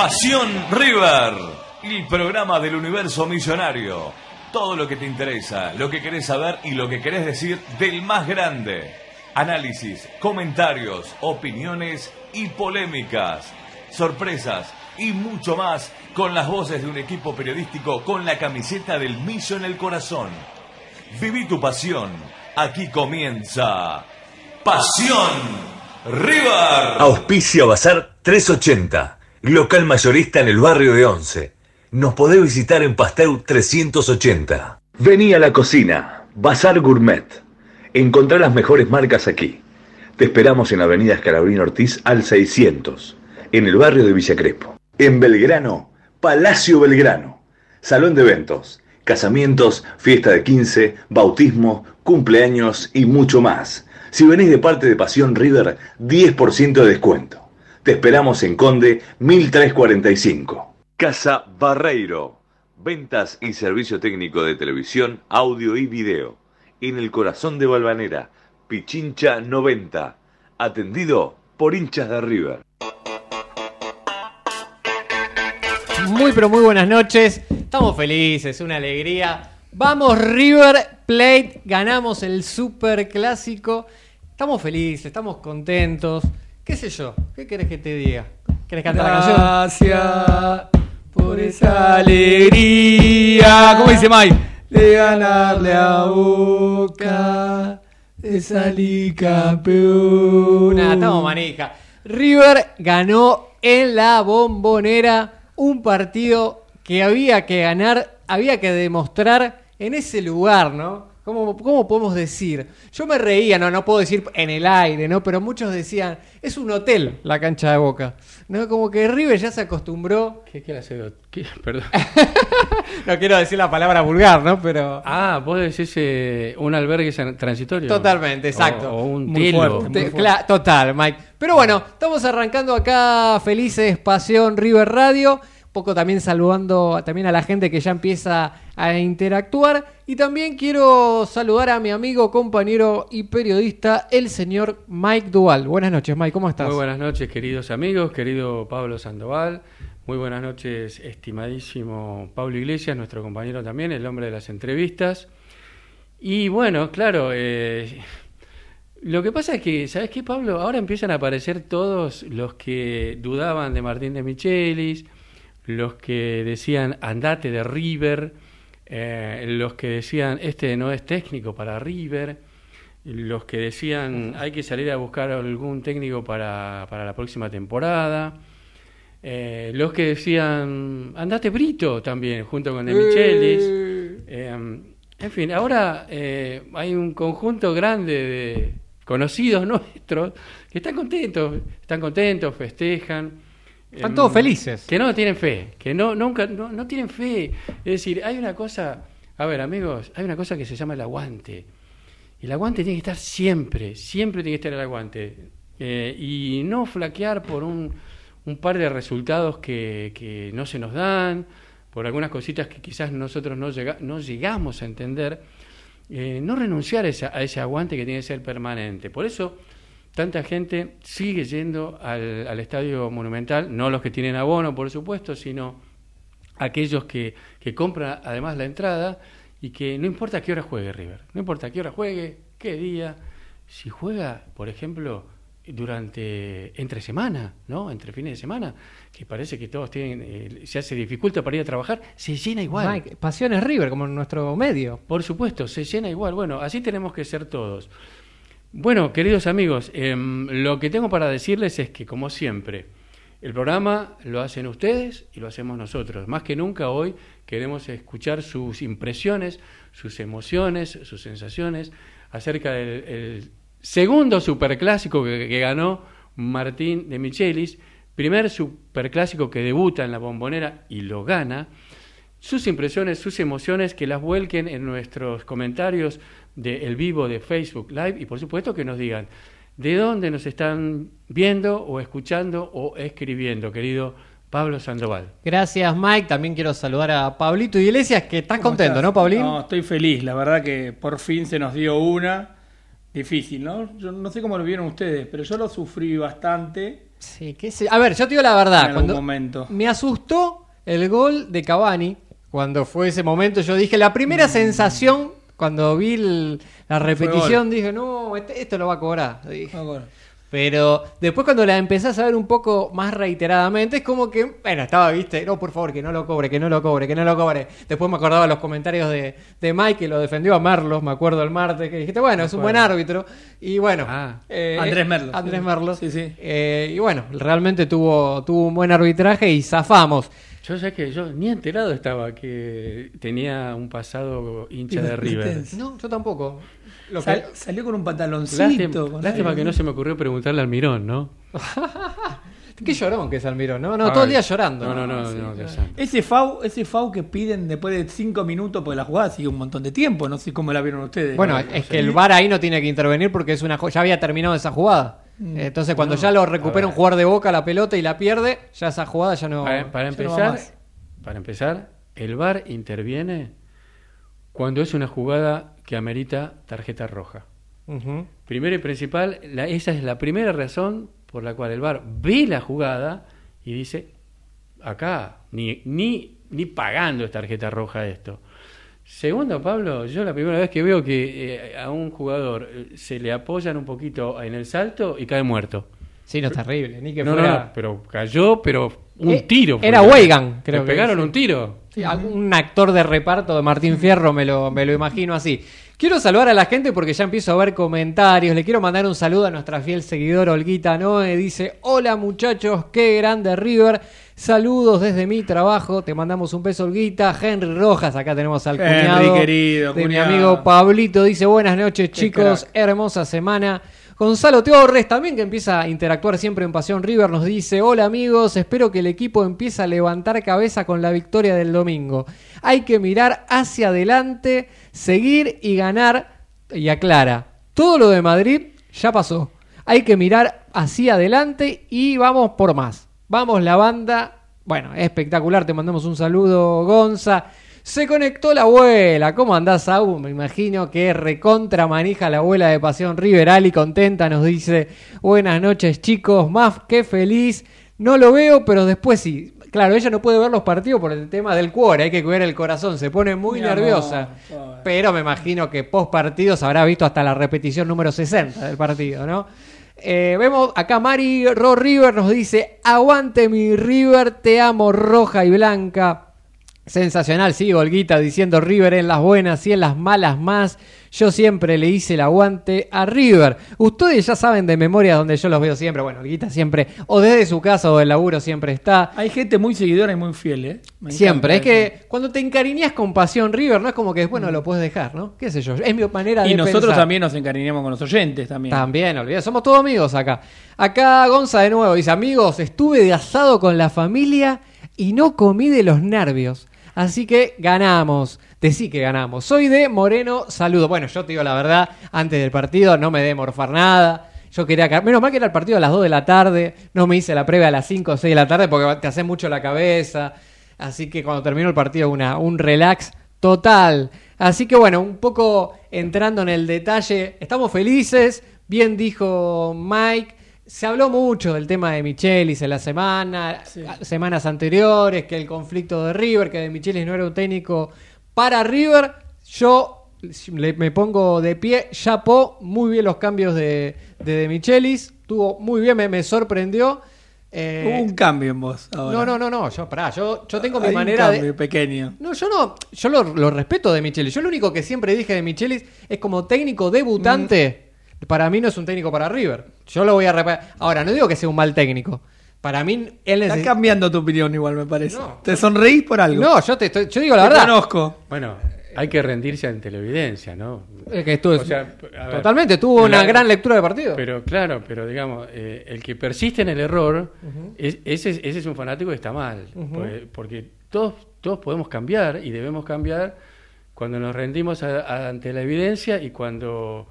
Pasión River, el programa del universo millonario. Todo lo que te interesa, lo que querés saber y lo que querés decir del más grande. Análisis, comentarios, opiniones y polémicas. Sorpresas y mucho más con las voces de un equipo periodístico con la camiseta del millo en el corazón. Viví tu pasión. Aquí comienza Pasión River. Auspicio Bazar 380, local mayorista en el barrio de Once. Nos podés visitar en Pasteur 380. Vení a la cocina, Bazar Gourmet. Encontrá las mejores marcas aquí. Te esperamos en Avenida Escalabrín Ortiz al 600, en el barrio de Villa Crespo. En Belgrano, Palacio Belgrano. Salón de eventos, casamientos, fiesta de 15, bautismo, cumpleaños y mucho más. Si venís de parte de Pasión River, 10% de descuento. Te esperamos en Conde 1345. Casa Barreiro. Ventas y servicio técnico de televisión, audio y video. En el corazón de Balvanera. Pichincha 90. Atendido por hinchas de River. Muy pero muy buenas noches. Estamos felices, una alegría. Vamos River Plate, ganamos el super clásico. Estamos felices, estamos contentos. ¿Qué sé yo? ¿Qué querés que te diga? ¿Querés cantar la canción? Gracias por esa alegría. ¿Cómo dice Mike? De ganarle a Boca, de salir campeón. Nada, estamos manija. River ganó en la bombonera un partido que había que ganar, había que demostrar en ese lugar, ¿no? ¿Cómo, ¿Cómo podemos decir? Yo me reía, no, no puedo decir en el aire, ¿no? Pero muchos decían, es un hotel la cancha de Boca. ¿No? Como que River ya se acostumbró. ¿Qué, qué, hace? ¿Qué? Perdón. no quiero decir la palabra vulgar, ¿no? Pero. Ah, vos decís eh, un albergue transitorio. Totalmente, exacto. O, o un Muy tilo. fuerte, muy fuerte. Total, Mike. Pero bueno, estamos arrancando acá felices Pasión River Radio. Poco también saludando también a la gente que ya empieza a interactuar. Y también quiero saludar a mi amigo, compañero y periodista, el señor Mike Dual. Buenas noches, Mike, ¿cómo estás? Muy buenas noches, queridos amigos, querido Pablo Sandoval. Muy buenas noches, estimadísimo Pablo Iglesias, nuestro compañero también, el hombre de las entrevistas. Y bueno, claro, eh, lo que pasa es que, ¿sabes qué, Pablo? Ahora empiezan a aparecer todos los que dudaban de Martín de Michelis, los que decían andate de River, eh, los que decían este no es técnico para River, los que decían hay que salir a buscar algún técnico para, para la próxima temporada. Eh, los que decían, andate Brito también, junto con De Michelis. Eh, en fin, ahora eh, hay un conjunto grande de conocidos nuestros que están contentos, están contentos, festejan. Están todos felices. Que no tienen fe, que no, nunca, no, no tienen fe. Es decir, hay una cosa, a ver amigos, hay una cosa que se llama el aguante. Y el aguante tiene que estar siempre, siempre tiene que estar el aguante. Eh, y no flaquear por un, un par de resultados que, que, no se nos dan, por algunas cositas que quizás nosotros no, llega, no llegamos a entender. Eh, no renunciar a ese, a ese aguante que tiene que ser permanente. Por eso tanta gente sigue yendo al, al, Estadio Monumental, no los que tienen abono, por supuesto, sino aquellos que, que, compran además la entrada y que no importa a qué hora juegue River, no importa a qué hora juegue, qué día, si juega, por ejemplo, durante entre semana, ¿no? Entre fines de semana, que parece que todos tienen eh, se hace dificulta para ir a trabajar, se llena igual. Mike, Pasiones River como en nuestro medio. Por supuesto, se llena igual. Bueno, así tenemos que ser todos. Bueno, queridos amigos, eh, lo que tengo para decirles es que, como siempre, el programa lo hacen ustedes y lo hacemos nosotros. Más que nunca hoy queremos escuchar sus impresiones, sus emociones, sus sensaciones acerca del el segundo superclásico que, que ganó Martín de Michelis, primer superclásico que debuta en la bombonera y lo gana. Sus impresiones, sus emociones, que las vuelquen en nuestros comentarios del de vivo de Facebook Live y por supuesto que nos digan de dónde nos están viendo o escuchando o escribiendo, querido Pablo Sandoval. Gracias, Mike. También quiero saludar a Pablito Iglesias, que estás contento, estás? ¿no, Pablín? No, estoy feliz. La verdad que por fin se nos dio una. difícil, ¿no? Yo no sé cómo lo vieron ustedes, pero yo lo sufrí bastante Sí, qué sé- A ver, yo te digo la verdad. en algún Cuando momento. me asustó el gol de Cavani, cuando fue ese momento, yo dije, la primera sensación, cuando vi el- la repetición, dije, no, este- esto lo va a cobrar. dije. No, bueno. Pero después cuando la empezás a ver un poco más reiteradamente, es como que, bueno, estaba, viste, no, por favor, que no lo cobre, que no lo cobre, que no lo cobre. Después me acordaba los comentarios de, de Mike, que lo defendió a Merlos, me acuerdo el martes, que dijiste, bueno, es un buen árbitro. Y bueno, Ah. eh, Andrés Merlos. Andrés. Merlos. Sí, sí. Eh, y bueno, realmente tuvo, tuvo un buen arbitraje y zafamos. Yo sé que yo ni enterado estaba que tenía un pasado hincha de River. No, yo tampoco. Lo Sal- que- salió con un pantaloncito. Lástima, con lástima que no se me ocurrió preguntarle al Mirón, ¿no? Qué llorón que es Almirón, ¿no? No, todo el día llorando. No, no, no, Sí, no, santo. Ese FAU, ese FAU que piden después de cinco minutos, porque la jugada sigue un montón de tiempo, no sé cómo la vieron ustedes. Bueno, ¿no? es que el VAR ahí no tiene que intervenir porque es una ya había terminado esa jugada. Mm. Entonces, cuando ya lo recupera un jugador de boca la pelota y la pierde, ya esa jugada ya no. Para, para ya no va empezar, más. para empezar, el VAR interviene cuando es una jugada que amerita tarjeta roja. Primero y principal, la- esa es la primera razón por la cual el VAR ve la jugada y dice, acá, ni, ni, ni pagando es tarjeta roja esto. Segundo, Pablo, yo la primera vez que veo que eh, a un jugador eh, se le apoyan un poquito en el salto y cae muerto. Sí, no es terrible. Ni que no, fuera. no, pero cayó, pero un Eh, tiro. era Weigan, creo Le que pegaron sí. un tiro. Sí, un actor de reparto de Martín Fierro, me lo, me lo imagino así. Quiero saludar a la gente porque ya empiezo a ver comentarios. Le quiero mandar un saludo a nuestra fiel seguidora Olguita Noe. Dice: Hola muchachos, qué grande River. Saludos desde mi trabajo. Te mandamos un beso, Olguita. Henry Rojas, acá tenemos al Henry, cuñado querido, de cuñado. mi amigo Pablito. Dice: Buenas noches, chicos. Hermosa semana. Gonzalo Torres, también que empieza a interactuar siempre en Pasión River, nos dice, hola amigos, espero que el equipo empiece a levantar cabeza con la victoria del domingo. Hay que mirar hacia adelante, seguir y ganar, y aclara, todo lo de Madrid ya pasó. Hay que mirar hacia adelante y vamos por más. Vamos la banda. Bueno, espectacular, te mandamos un saludo, Gonza. Se conectó la abuela. ¿Cómo andás, Au? Me imagino que recontra manija la abuela de Pasión River. Ali contenta nos dice: Buenas noches, chicos. Más que feliz. No lo veo, pero después sí. Claro, ella no puede ver los partidos por el tema del cuore. Hay que cuidar el corazón. Se pone muy Mi nerviosa. amor. Pero me imagino que post partidos habrá visto hasta la repetición número 60 del partido, ¿no? Eh, vemos acá Mari Ro River nos dice: Aguante mi River, te amo roja y blanca. Sensacional, sí, Olguita diciendo River en las buenas y en las malas más. Yo siempre le hice el aguante a River. Ustedes ya saben de memoria donde yo los veo siempre. Bueno, Olguita siempre, o desde su casa o del laburo siempre está. Hay gente muy seguidora y muy fiel, ¿eh? Me Siempre. Es que cuando te encariñas con pasión River, no es como que después no lo puedes dejar, ¿no? ¿Qué sé yo? Es mi manera de Y nosotros pensar. también nos encariñamos con los oyentes también. También, olvidé, somos todos amigos acá. Acá Gonza de nuevo dice, amigos, estuve de asado con la familia y no comí de los nervios. Así que ganamos. Decí que ganamos. Soy de Moreno, saludo. Bueno, yo te digo la verdad, antes del partido no me dé morfar nada. Yo quería que... Menos mal que era el partido a las 2 de la tarde. No me hice la previa a las 5 o 6 de la tarde porque te hace mucho la cabeza. Así que cuando terminó el partido, una, un relax total. Así que bueno, un poco entrando en el detalle, estamos felices. Bien dijo Mike. Se habló mucho del tema de Michelis en la semana, Sí. semanas anteriores, que el conflicto de River, que de Michelis no era un técnico para River. Yo le- me pongo de pie, chapó muy bien los cambios de, de, de Michelis, tuvo muy bien, me, me sorprendió. Eh, Hubo un cambio en vos ahora. no, no, no, no, yo, pará, yo, yo tengo mi Hay un manera cambio de... pequeño. No, yo no, yo lo, lo respeto de Michelis. Yo lo único que siempre dije de Michelis es como técnico debutante, para mí no es un técnico para River. Yo lo voy a reparar. Ahora, no digo que sea un mal técnico. Para mí, él Está cambiando tu opinión igual, me parece. No. Te sonreís por algo. No, yo te estoy, yo digo la Te verdad. conozco. Bueno, hay que rendirse ante la evidencia, ¿no? Es que estuvo- O sea, a ver, totalmente, tuvo una la- gran lectura de partido. Pero claro, pero digamos, eh, el que persiste en el error, es- ese, es- ese es un fanático que está mal. Porque todos, todos podemos cambiar y debemos cambiar cuando nos rendimos a- a- ante la evidencia y cuando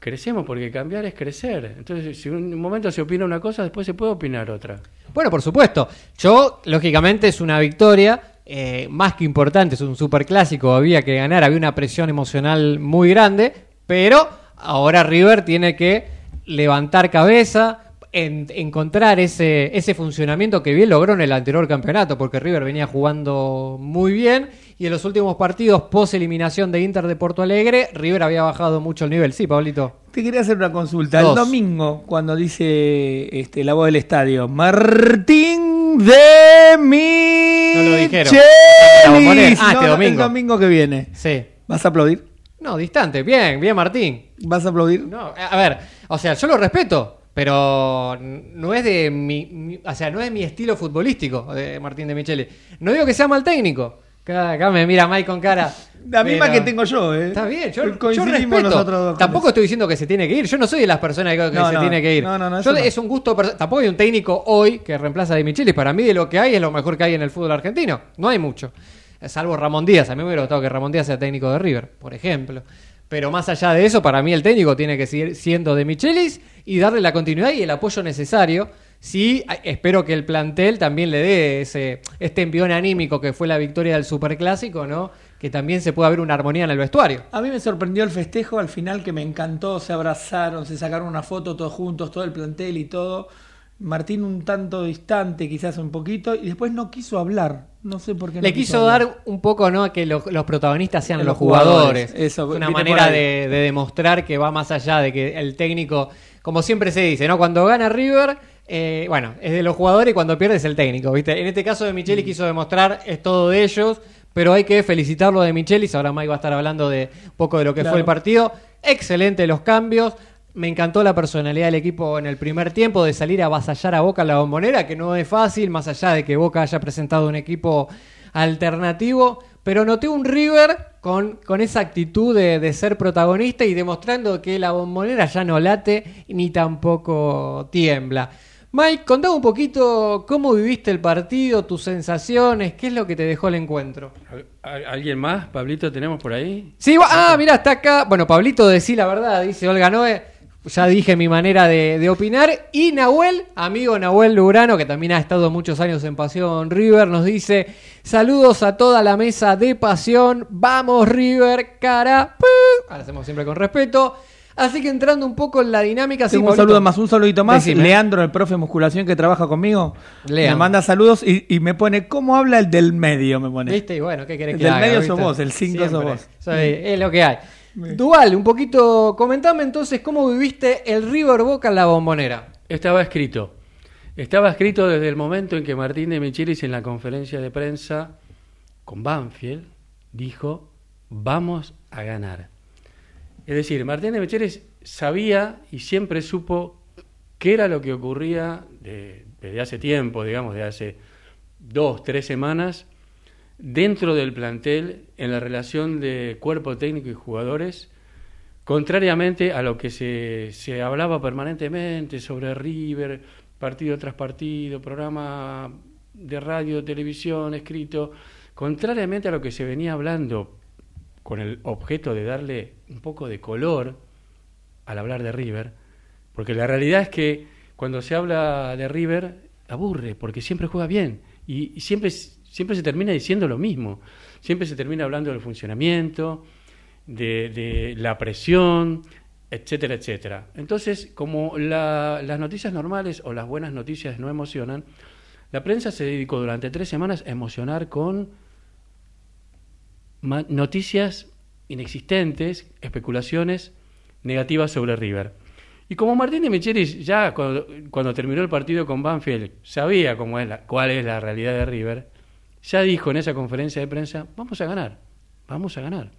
crecemos, porque cambiar es crecer. Entonces, si un momento se opina una cosa, después se puede opinar otra. Bueno, por supuesto. Yo, lógicamente, es una victoria eh, más que importante. Es un superclásico. Había que ganar. Había una presión emocional muy grande. Pero Ahora River tiene que levantar cabeza, en- encontrar ese, ese funcionamiento que bien logró en el anterior campeonato, porque River venía jugando muy bien y en los últimos partidos post eliminación de Inter de Porto Alegre, River había bajado mucho el nivel. Sí, Pablito. Te quería hacer una consulta. Dos. El domingo, cuando dice este, la voz del estadio, Martín de No lo dijeron. Ah, este No, domingo. El domingo que viene. Sí. ¿Vas a aplaudir? No, distante. Bien, bien, Martín. ¿Vas a aplaudir? No, a ver, o sea, yo lo respeto, pero no es de mi, mi- o sea, no es mi estilo futbolístico de Martín de Michele. No digo que sea mal técnico. Acá, me mira Mike con cara. La misma pero- que tengo yo, ¿eh? Está bien, yo, yo Coincidimos respeto. nosotros dos con Tampoco estoy diciendo que se tiene que ir. Yo no soy de las personas que, que No, se tiene que ir. No, no, no, Yo es un gusto. Tampoco hay un técnico hoy que reemplaza a de Michelis. Para mí, de lo que hay, es lo mejor que hay en el fútbol argentino. No hay mucho. Salvo Ramón Díaz. A mí me hubiera gustado que Ramón Díaz sea técnico de River, por ejemplo. Pero más allá de eso, para mí el técnico tiene que seguir siendo de Michelis y darle la continuidad y el apoyo necesario. Sí, espero que el plantel también le dé ese este envión anímico que fue la victoria del Superclásico, ¿no? Que también se pueda ver una armonía en el vestuario. A mí me sorprendió el festejo al final que me encantó, se abrazaron, se sacaron una foto todos juntos, todo el plantel y todo. Martín un tanto distante, quizás un poquito, y después no quiso hablar. No sé por qué. no Le quiso hablar. dar un poco, ¿no? A que los, los protagonistas sean Los los jugadores. jugadores, eso, una manera de demostrar que va más allá de que el técnico, como siempre se dice, ¿no? Cuando gana River, eh, bueno, es de los jugadores y cuando pierde es el técnico, ¿viste? En este caso de Mm. Micheli quiso demostrar, es todo de ellos, pero hay que felicitarlo de Michelis. Ahora Mike va a estar hablando de un poco de lo que Claro. fue el partido. Excelente los cambios. Me encantó la personalidad del equipo en el primer tiempo de salir a avasallar a Boca en la bombonera, que no es fácil, más allá de que Boca haya presentado un equipo alternativo. Pero noté un River con, con esa actitud de, de ser protagonista y demostrando que la bombonera ya no late ni tampoco tiembla. Mike, contame un poquito cómo viviste el partido, tus sensaciones, qué es lo que te dejó el encuentro. ¿Al- al- ¿Alguien más? Pablito, tenemos por ahí? Sí, ah, mira, está acá. Bueno, Pablito, decí la verdad, dice Olga Noé. Ya dije mi manera de, de opinar. Y Nahuel, amigo Nahuel Lurano, que también ha estado muchos años en Pasión River, nos dice: Saludos a toda la mesa de Pasión. Vamos, River, cara. pu". Ahora hacemos siempre con respeto. Así que entrando un poco en la dinámica. sí, Tengo un saludo más, un saludito más. Decime. Leandro, el profe de musculación que trabaja conmigo, Lean. me manda saludos y, y me pone, ¿cómo habla el del medio? Me pone. ¿Viste? Y bueno, ¿qué querés El que del haga, medio viste? sos vos, el cinco sos Siempre. vos. Soy- es lo que hay. Dual, un poquito, comentame entonces cómo viviste el River Boca en la bombonera. Estaba escrito. Estaba escrito desde el momento en que Martín de Michelis en la conferencia de prensa con Banfield dijo, vamos a ganar. Es decir, Martín de Michelis sabía y siempre supo qué era lo que ocurría de- desde hace tiempo, digamos, de hace dos, tres semanas, dentro del plantel en la relación de cuerpo técnico y jugadores, contrariamente a lo que se, se hablaba permanentemente sobre River, partido tras partido, programa de radio, televisión, escrito, contrariamente a lo que se venía hablando con el objeto de darle un poco de color al hablar de River, porque la realidad es que cuando se habla de River aburre, porque siempre juega bien y, siempre, siempre se termina diciendo lo mismo, siempre se termina hablando del funcionamiento, de, de la presión, etcétera, etcétera. Entonces, como la- las noticias normales o las buenas noticias no emocionan, la prensa se dedicó durante tres semanas a emocionar con noticias inexistentes, especulaciones negativas sobre River. Y como Martín de Michelis ya cuando, cuando terminó el partido con Banfield sabía cómo es la- cuál es la realidad de River, ya dijo en esa conferencia de prensa, vamos a ganar, vamos a ganar.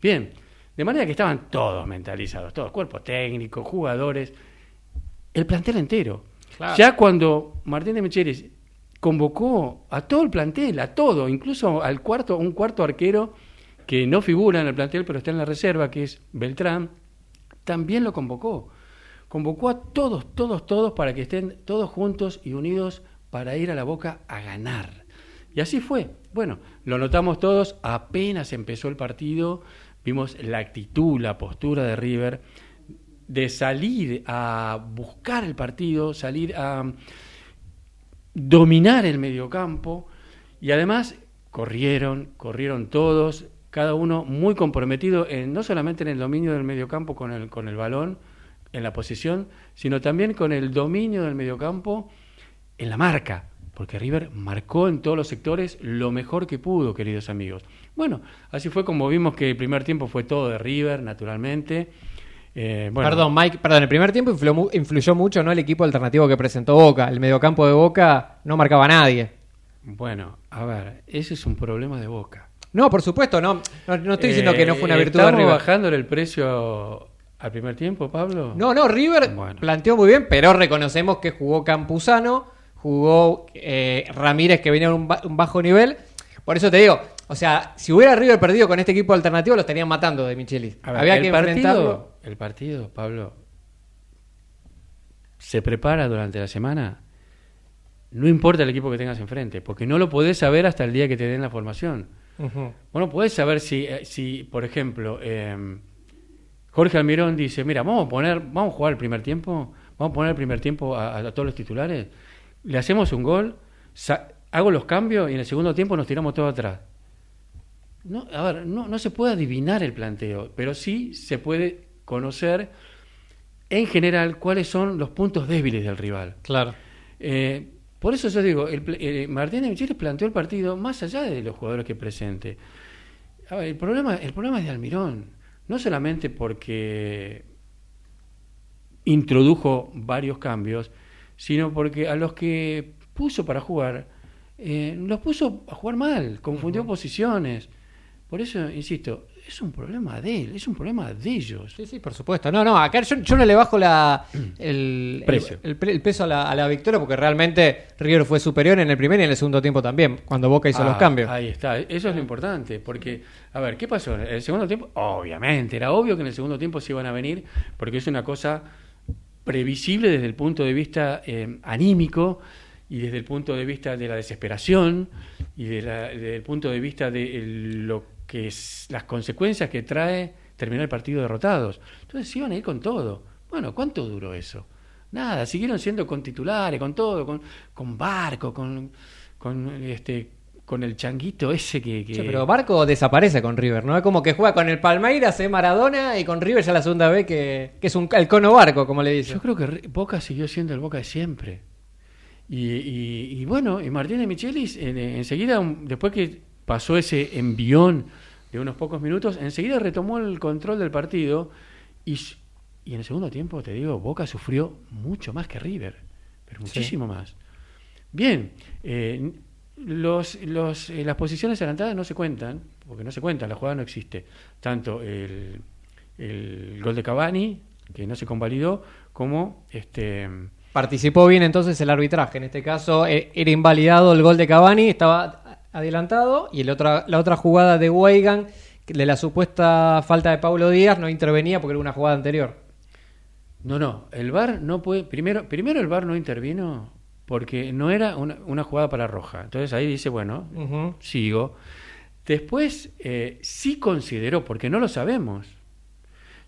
Bien, de manera que estaban todos mentalizados, todos, cuerpo técnico, jugadores, el plantel entero. Ya cuando Martín de Michelis convocó a todo el plantel, a todo, incluso al cuarto, un cuarto arquero que no figura en el plantel, pero está en la reserva, que es Beltrán, también lo convocó. Convocó a todos, todos, todos para que estén todos juntos y unidos para ir a la boca a ganar. Y así fue. Bueno, lo notamos todos, apenas empezó el partido, vimos la actitud, la postura de River de salir a buscar el partido, salir a dominar el mediocampo y además corrieron, corrieron todos, cada uno muy comprometido en, no solamente en el dominio del mediocampo con el, con el balón, en la posición, sino también con el dominio del mediocampo en la marca, porque River marcó en todos los sectores lo mejor que pudo, queridos amigos. Bueno, así fue como vimos que el primer tiempo fue todo de River, naturalmente. Eh, bueno, Perdón, Mike, perdón, el primer tiempo influyó, influyó mucho ¿no? el equipo alternativo que presentó Boca. El mediocampo de Boca no marcaba a nadie. Bueno, a ver, ese es un problema de Boca. No, por supuesto, no. No, no estoy diciendo Eh, que no fue una virtud de ¿Estamos River. bajándole el precio al primer tiempo, Pablo? No, no, River Bueno. planteó muy bien, pero reconocemos que jugó Campuzano, jugó eh, Ramírez que venía a un, ba- un bajo nivel. Por eso te digo, o sea, si hubiera River perdido con este equipo alternativo, lo estarían matando de Michelis. Ver, Había el que partido, enfrentarlo. El partido, Pablo, se prepara durante la semana. No importa el equipo que tengas enfrente, porque no lo podés saber hasta el día que te den la formación. Ujú. Bueno, podés saber si, eh, si por ejemplo, eh, Jorge Almirón dice, mira, vamos a poner, vamos a jugar el primer tiempo, vamos a poner el primer tiempo a, a todos los titulares, le hacemos un gol, hago los cambios y en el segundo tiempo nos tiramos todo atrás. No, a ver, no, no se puede adivinar el planteo, pero sí se puede conocer en general cuáles son los puntos débiles del rival. Claro. Eh, por eso yo digo, el, eh, Martín de Michelis planteó el partido más allá de los jugadores que presente. A ver, el problema, el problema es de Almirón, no solamente porque introdujo varios cambios, sino porque a los que puso para jugar, eh, los puso a jugar mal, confundió posiciones. Por eso, insisto, es un problema de él, es un problema de ellos. Sí, sí, por supuesto. No, no, acá yo, yo no le bajo la, el, Precio. el- el pre- el peso a la, a la victoria porque realmente River fue superior en el primer y en el segundo tiempo también, cuando Boca hizo Ah, los cambios. Ahí está, eso es lo importante, porque, a ver, ¿qué pasó? En el segundo tiempo, obviamente, era obvio que en el segundo tiempo se iban a venir, porque es una cosa previsible desde el punto de vista eh, anímico y desde el punto de vista de la desesperación y de la- desde el punto de vista de el- lo que es las consecuencias que trae terminar el partido derrotados. Entonces se iban a ir con todo. Bueno, ¿cuánto duró eso? Nada, siguieron siendo con titulares, con todo, con, con barco, con, con este con el changuito ese que, que- Che, pero Barco desaparece con River, ¿no? Es como que juega con el Palmeiras, eh, Maradona, y con River ya la segunda vez que, que es un, el cono Barco, como le dicen. Yo creo que Boca siguió siendo el Boca de siempre. Y, y- y bueno, y Martín de Michelis, en- enseguida, un- después que pasó ese envión de unos pocos minutos, enseguida retomó el control del partido y, y en el segundo tiempo, te digo, Boca sufrió mucho más que River, pero muchísimo más. Bien, eh, los, los, eh, las posiciones adelantadas no se cuentan, porque no se cuentan, la jugada no existe. Tanto el, el gol de Cavani, que no se convalidó, como este Participó bien entonces el arbitraje. En este caso eh, era invalidado el gol de Cavani, estaba adelantado, y el otra, la otra jugada de Weigan, de la supuesta falta de Paulo Díaz, no intervenía porque era una jugada anterior. No, no, el VAR no puede. Primero, primero el VAR no intervino porque no era una, una jugada para roja. Entonces ahí dice, bueno, sigo. Después eh, sí consideró, porque no lo sabemos,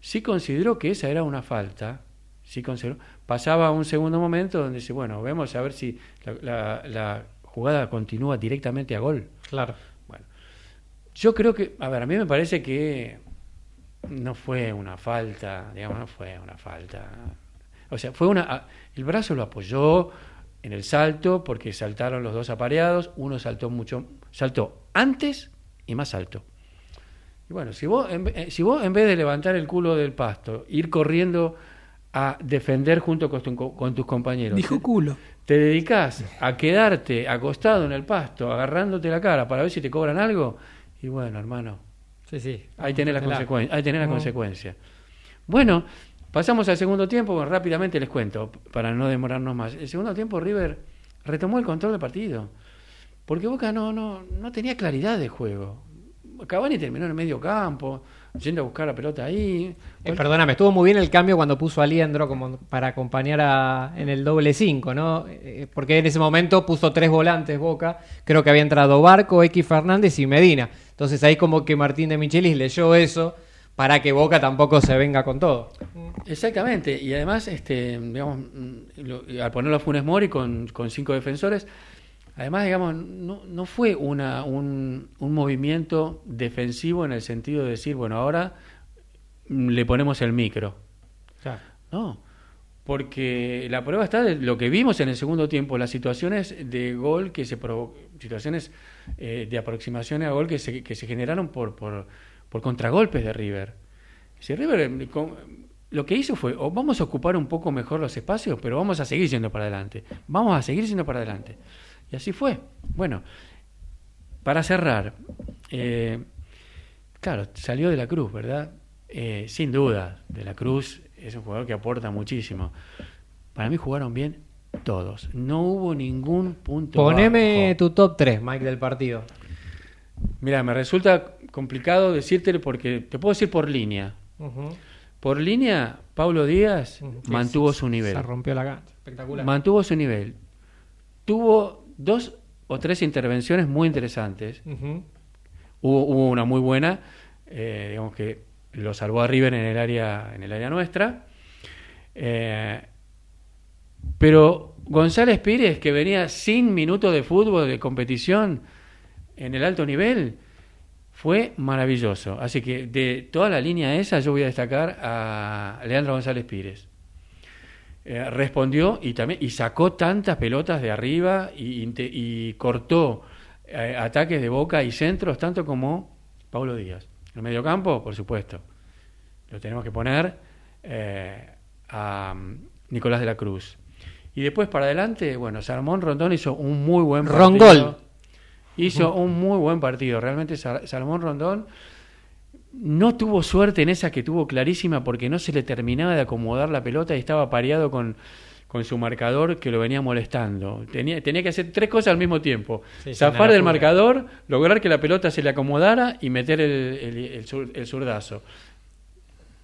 sí consideró que esa era una falta. Sí consideró. Pasaba un segundo momento donde dice, bueno, vemos a ver si la, la- la jugada continúa directamente a gol. Claro. Bueno, yo creo que, a ver, a mí me parece que no fue una falta, digamos, no fue una falta. O sea, fue una. El brazo lo apoyó en el salto porque saltaron los dos apareados. Uno saltó mucho, saltó antes y más alto. Y bueno, si vos, en, eh, si vos en vez de levantar el culo del pasto, ir corriendo a defender junto con, tu- con tus compañeros, Dijo culo. te dedicas a quedarte acostado en el pasto, agarrándote la cara para ver si te cobran algo, y bueno, hermano, Sí, sí. ahí tenés la, consecuencia, ahí tenés la Mm. consecuencia. Bueno, pasamos al segundo tiempo, bueno, rápidamente les cuento, para no demorarnos más. El segundo tiempo River retomó el control del partido, porque Boca no, no, no tenía claridad de juego. Cavani terminó en el medio campo, yendo a buscar la pelota ahí. Eh, perdóname, estuvo muy bien el cambio cuando puso a Liendro como para acompañar a, en el doble 5, ¿no? Eh, porque en ese momento puso tres volantes Boca. Creo que había entrado Barco, X Fernández y Medina. Entonces ahí como que Martín de Michelis leyó eso para que Boca tampoco se venga con todo. Exactamente, y además, este, digamos, lo- al ponerlo a Funes Mori con, con cinco defensores, Además, digamos, no, no fue una, un, un movimiento defensivo en el sentido de decir, bueno, ahora mm, le ponemos el micro. Claro. No, porque la prueba está de lo que vimos en el segundo tiempo, las situaciones de gol que se provo- situaciones eh, de aproximación a gol que se, que se generaron por, por, por contragolpes de River. Si River eh, con- lo que hizo fue, o vamos a ocupar un poco mejor los espacios, pero vamos a seguir yendo para adelante. Vamos a seguir yendo para adelante. Y así fue. Bueno, para cerrar, eh, claro, salió de la Cruz, ¿verdad? Eh, sin duda, de la Cruz es un jugador que aporta muchísimo. Para mí jugaron bien todos. No hubo ningún punto. Poneme bajo. tu top 3, Mike, del partido. Mira, me resulta complicado decírtelo porque te puedo decir por línea. Por línea, Pablo Díaz mantuvo su nivel. Se rompió la cancha. Espectacular. Mantuvo su nivel. Tuvo dos o tres intervenciones muy interesantes. Hubo una muy buena, eh, digamos que lo salvó a River en el área, en el área nuestra. Eh, pero González Pires, que venía sin minutos de fútbol, de competición en el alto nivel, fue maravilloso. Así que de toda la línea esa yo voy a destacar a Leandro González Pires. Eh, respondió y también y sacó tantas pelotas de arriba y, cortó eh, ataques de boca y centros tanto como Paulo Díaz. En el mediocampo, por supuesto, lo tenemos que poner eh, a mm, Nicolás de la Cruz. Y después para adelante, bueno, Salmón Rondón hizo un muy buen partido. Rongol. Hizo un muy buen partido. Realmente Sal- Salmón Rondón no tuvo suerte en esa que tuvo clarísima porque no se le terminaba de acomodar la pelota y estaba pareado con, con su marcador que lo venía molestando. Tenía, tenía que hacer tres cosas al mismo tiempo. Sí, Zafar del marcador, lograr que la pelota se le acomodara y meter el, el, el zur- el zurdazo.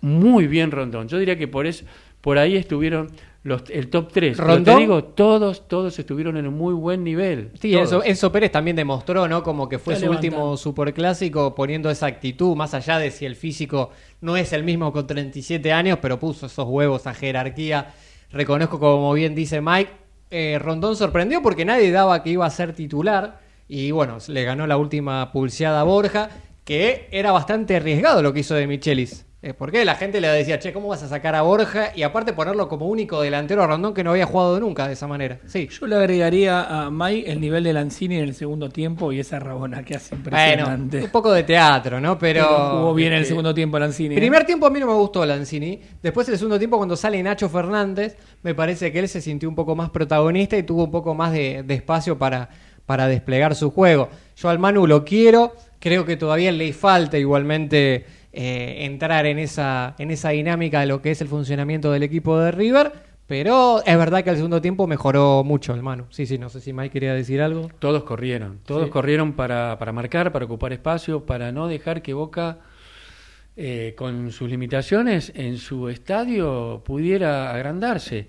Muy bien Rondón. Yo diría que por eso, por ahí estuvieron los, el top 3. Pero ¿Rondón? te digo, todos, todos estuvieron en un muy buen nivel. Sí. Enzo, Enzo Pérez también demostró, ¿no? Como que fue Está su levantando. último superclásico poniendo esa actitud, más allá de si el físico no es el mismo con 37 años, pero puso esos huevos a jerarquía. Reconozco, como bien dice Mike, eh, Rondón sorprendió porque nadie daba que iba a ser titular y bueno, le ganó la última pulseada a Borja, que era bastante arriesgado lo que hizo de Michelis. Eh, porque la gente le decía, che, ¿cómo vas a sacar a Borja? Y aparte ponerlo como único delantero a Rondón que no había jugado nunca de esa manera. Sí. Yo le agregaría a Mai el nivel de Lanzini en el segundo tiempo y esa rabona que hace Bueno, impresionante. un poco de teatro, ¿no? Pero, Pero jugó bien en el este, segundo tiempo Lanzini. ¿eh? Primer tiempo a mí no me gustó Lanzini. Después el segundo tiempo cuando sale Nacho Fernández, me parece que él se sintió un poco más protagonista y tuvo un poco más de, de espacio para, para desplegar su juego. Yo al Manu lo quiero, creo que todavía le falta igualmente eh, entrar en esa, en esa dinámica de lo que es el funcionamiento del equipo de River. Pero es verdad que al segundo tiempo mejoró mucho el Manu. Sí, sí, no sé si Mike quería decir algo. Todos corrieron, todos Sí. corrieron para, para marcar, para ocupar espacio, para no dejar que Boca, eh, con sus limitaciones en su estadio, pudiera agrandarse.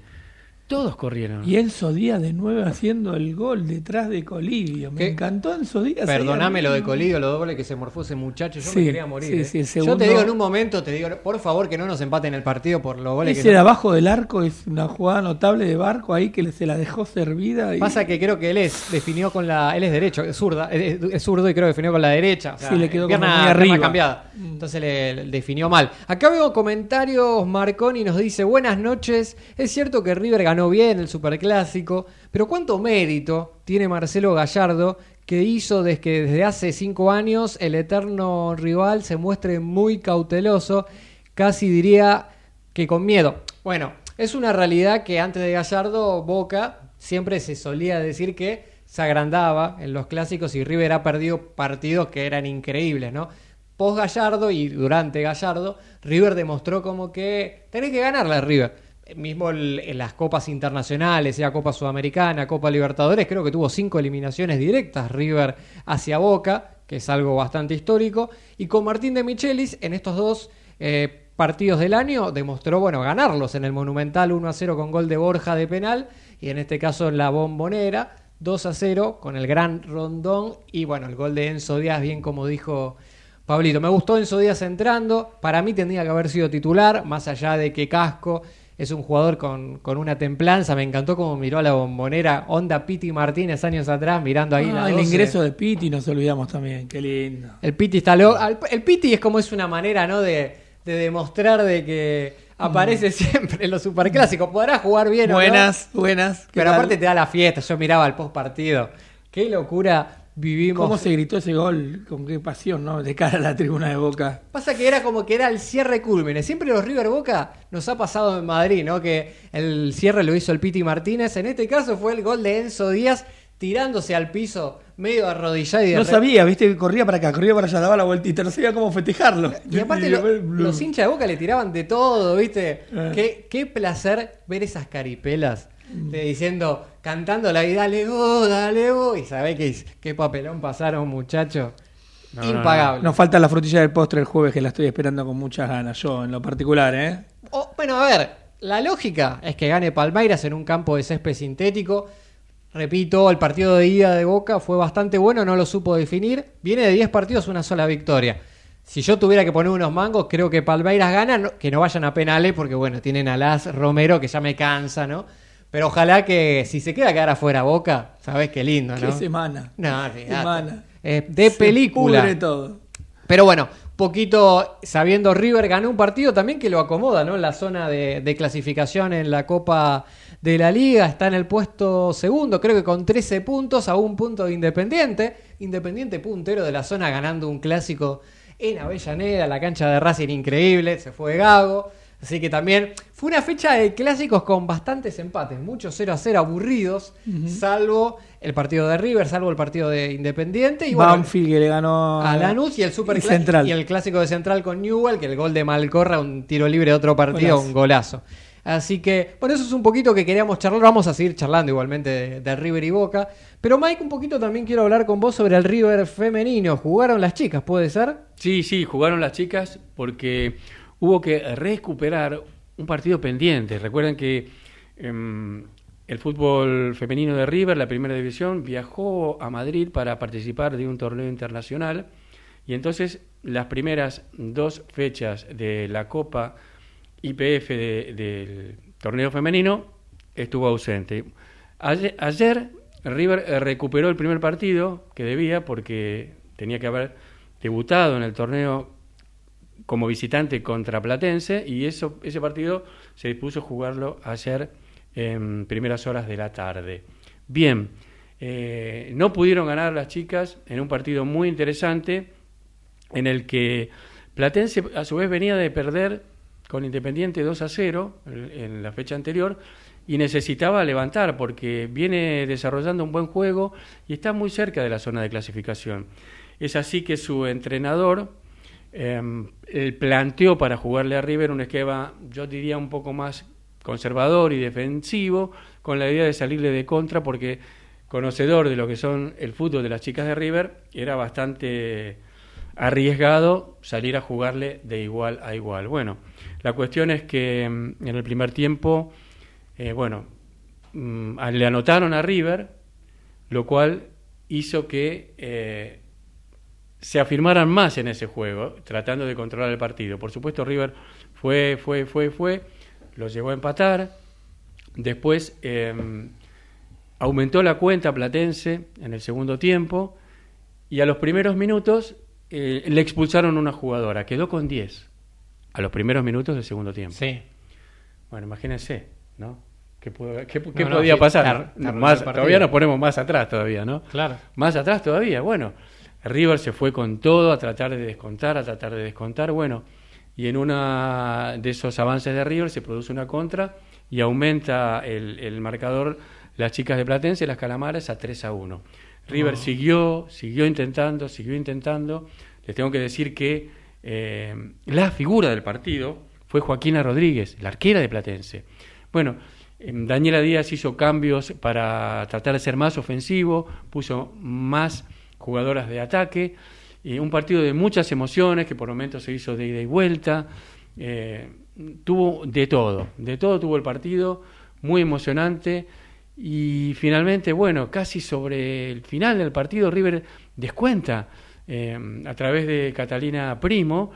Todos corrieron. Y Enzo Díaz de nuevo haciendo el gol detrás de Colivio. Me ¿Qué? encantó Enzo Díaz. Perdoname lo de. Colidio, lo doble que se morfó ese muchacho. Yo Sí, me quería morir. sí, eh. sí, el Yo te digo en un momento, te digo, por favor que no nos empaten el partido por los goles Ese que de no- abajo del arco es una jugada notable de Barco ahí que se la dejó servida. Y... Pasa que creo que él es definió con la él es derecho, es zurda, es, es zurdo y creo que definió con la derecha. O sea, Sí, le quedó pierna, como muy arriba. cambiada. Entonces le, le definió mal. Acá veo comentarios, Marconi nos dice, "Buenas noches. Es cierto que River ganó bien el Superclásico, pero cuánto mérito tiene Marcelo Gallardo que hizo desde que desde hace cinco años el eterno rival se muestre muy cauteloso, casi diría que con miedo. Bueno, es una realidad que antes de Gallardo, Boca siempre se solía decir que se agrandaba en los clásicos y River ha perdido partidos que eran increíbles, ¿no? Post Gallardo y durante Gallardo, River demostró como que tenés que ganarla River. Mismo en las copas internacionales, sea Copa Sudamericana, Copa Libertadores, creo que tuvo cinco eliminaciones directas River hacia Boca, que es algo bastante histórico. Y con Martín de Michelis, en estos dos eh, partidos del año, demostró, bueno, ganarlos en el Monumental 1 a 0 con gol de Borja de penal, y en este caso en la Bombonera 2 a 0 con el gran Rondón, y bueno, el gol de Enzo Díaz, bien como dijo Pablito. Me gustó Enzo Díaz entrando, para mí tendría que haber sido titular, más allá de que Casco es un jugador con, con una templanza. Me encantó como miró a la bombonera. Onda Piti Martínez años atrás, mirando ahí Ah, la el 12. ingreso de Piti, nos olvidamos también. Qué lindo. El Piti está loco. El Piti es como es una manera, ¿no? De, de demostrar de que aparece siempre en los superclásicos. Podrá jugar bien o no, Buenas, buenas. ¿Qué pero tal? aparte te da la fiesta. Yo miraba el post partido. Qué locura vivimos. ¿Cómo se gritó ese gol? Con qué pasión, ¿no? De cara a la tribuna de Boca. Pasa que era como que era el cierre culmine. Siempre los River Boca nos ha pasado en Madrid, ¿no? Que el cierre lo hizo el Piti Martínez. En este caso fue el gol de Enzo Díaz tirándose al piso, medio arrodillado y de No sabía, viste, que corría para acá, corría para allá, daba la vueltita, no sabía cómo festejarlo. Y aparte lo- los hinchas de Boca le tiraban de todo, ¿viste? Qué, qué placer ver esas caripelas de diciendo, cantando la vida, dale go, dale go. Y sabés qué, qué papelón pasaron, muchachos. No, no, Impagable. Nos falta la frutilla del postre el jueves, que la estoy esperando con muchas ganas, yo en lo particular, ¿eh? O, bueno, a ver, la lógica es que gane Palmeiras en un campo de césped sintético. Repito, el partido de ida de Boca fue bastante bueno, no lo supo definir. Viene de 10 partidos, una sola victoria. Si yo tuviera que poner unos mangos, creo que Palmeiras gana, no- que no vayan a penales, porque bueno, tienen a Las Romero, que ya me cansa, ¿no? Pero ojalá que si se queda quedar afuera Boca, sabes qué lindo, Qué ¿no? semana. No. Semana. Eh, de Se película. todo. Pero bueno, poquito sabiendo River ganó un partido también que lo acomoda, ¿no? En la zona de, de clasificación en la Copa de la Liga, está en el puesto segundo, creo que con 13 puntos a un punto de Independiente. Independiente puntero de la zona ganando un clásico en Avellaneda, la cancha de Racing increíble, se fue Gago. Así que también fue una fecha de clásicos con bastantes empates, muchos 0 a 0 aburridos, salvo el partido de River, salvo el partido de Independiente. Y bueno, Banfield que le ganó a Lanús y el super y Central. y el clásico de Central con Newell, que el gol de Malcorra, un tiro libre de otro partido, Golazo. un golazo. Así que, bueno, eso es un poquito que queríamos charlar. Vamos a seguir charlando igualmente de, de River y Boca. Pero Mike, un poquito también quiero hablar con vos sobre el River femenino. ¿Jugaron las chicas, puede ser? Sí, sí, jugaron las chicas porque hubo que recuperar un partido pendiente. Recuerden que em, el fútbol femenino de River, la primera división, viajó a Madrid para participar de un torneo internacional y entonces las primeras dos fechas de la Copa IPF de- del torneo femenino estuvo ausente. Ayer, ayer River recuperó el primer partido que debía porque tenía que haber debutado en el torneo como visitante contra Platense y eso, ese partido se dispuso a jugarlo ayer en primeras horas de la tarde. Bien, eh, no pudieron ganar las chicas en un partido muy interesante en el que Platense a su vez venía de perder con Independiente 2 a 0 en en la fecha anterior y necesitaba levantar porque viene desarrollando un buen juego y está muy cerca de la zona de clasificación. Es así que su entrenador eh, él planteó para jugarle a River un esquema, yo diría, un poco más conservador y defensivo, con la idea de salirle de contra porque conocedor de lo que son el fútbol de las chicas de River, era bastante arriesgado salir a jugarle de igual a igual. Bueno, la cuestión es que mm, en el primer tiempo, eh, bueno, mm, le anotaron a River, lo cual hizo que eh, se afirmaran más en ese juego, tratando de controlar el partido. Por supuesto, River fue, fue, fue, fue, lo llegó a empatar. Después eh, aumentó la cuenta Platense en el segundo tiempo y a los primeros minutos eh, le expulsaron una jugadora, quedó con 10 a los primeros minutos del segundo tiempo. Sí. Bueno, imagínense, ¿no? ¿Qué, pudo- qué- No, qué no, podía sí, pasar? tar- más- todavía nos ponemos más atrás todavía, ¿no? Claro. Más atrás todavía, bueno. River se fue con todo a tratar de descontar, a tratar de descontar, bueno. Y en una de esos avances de River se produce una contra y aumenta el, el marcador las chicas de Platense, las calamares, a 3 a 1. River siguió, siguió intentando, siguió intentando. Les tengo que decir que eh, la figura del partido fue Joaquina Rodríguez, la arquera de Platense. Bueno, eh, Daniela Díaz hizo cambios para tratar de ser más ofensivo, puso más jugadoras de ataque, eh, un partido de muchas emociones que por momentos se hizo de ida y vuelta, eh, tuvo de todo, de todo tuvo el partido, muy emocionante y finalmente, bueno, casi sobre el final del partido River descuenta eh, a través de Catalina Primo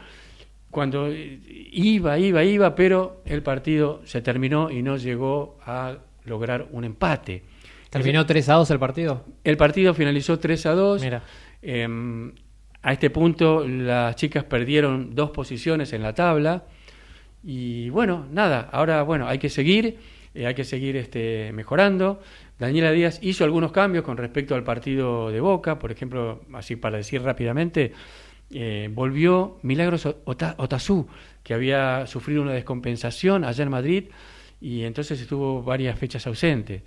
cuando eh, iba, iba, iba, pero el partido se terminó y no llegó a lograr un empate. ¿Terminó 3 a 2 el partido? El partido finalizó 3 a 2. Mira. Eh, a este punto las chicas perdieron dos posiciones en la tabla y bueno, nada, ahora bueno, hay que seguir, eh, hay que seguir este, mejorando. Daniela Díaz hizo algunos cambios con respecto al partido de Boca, por ejemplo, así para decir rápidamente, eh, volvió Milagros Ota- Otazú, que había sufrido una descompensación allá en Madrid y entonces estuvo varias fechas ausente.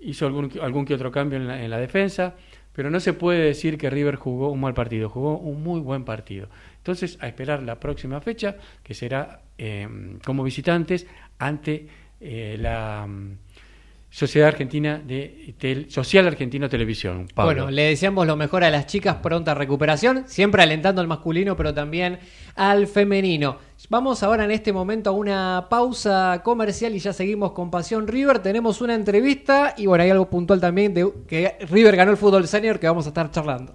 Hizo algún, algún que otro cambio en la, en la defensa, pero no se puede decir que River jugó un mal partido, jugó un muy buen partido. Entonces, a esperar la próxima fecha, que será eh, como visitantes ante eh, la Sociedad Argentina de Social Argentino Televisión. Bueno, le deseamos lo mejor a las chicas, pronta recuperación, siempre alentando al masculino, pero también al femenino. Vamos ahora en este momento a una pausa comercial y ya seguimos con Pasión River. Tenemos una entrevista y bueno, hay algo puntual también de que River ganó el fútbol senior que vamos a estar charlando.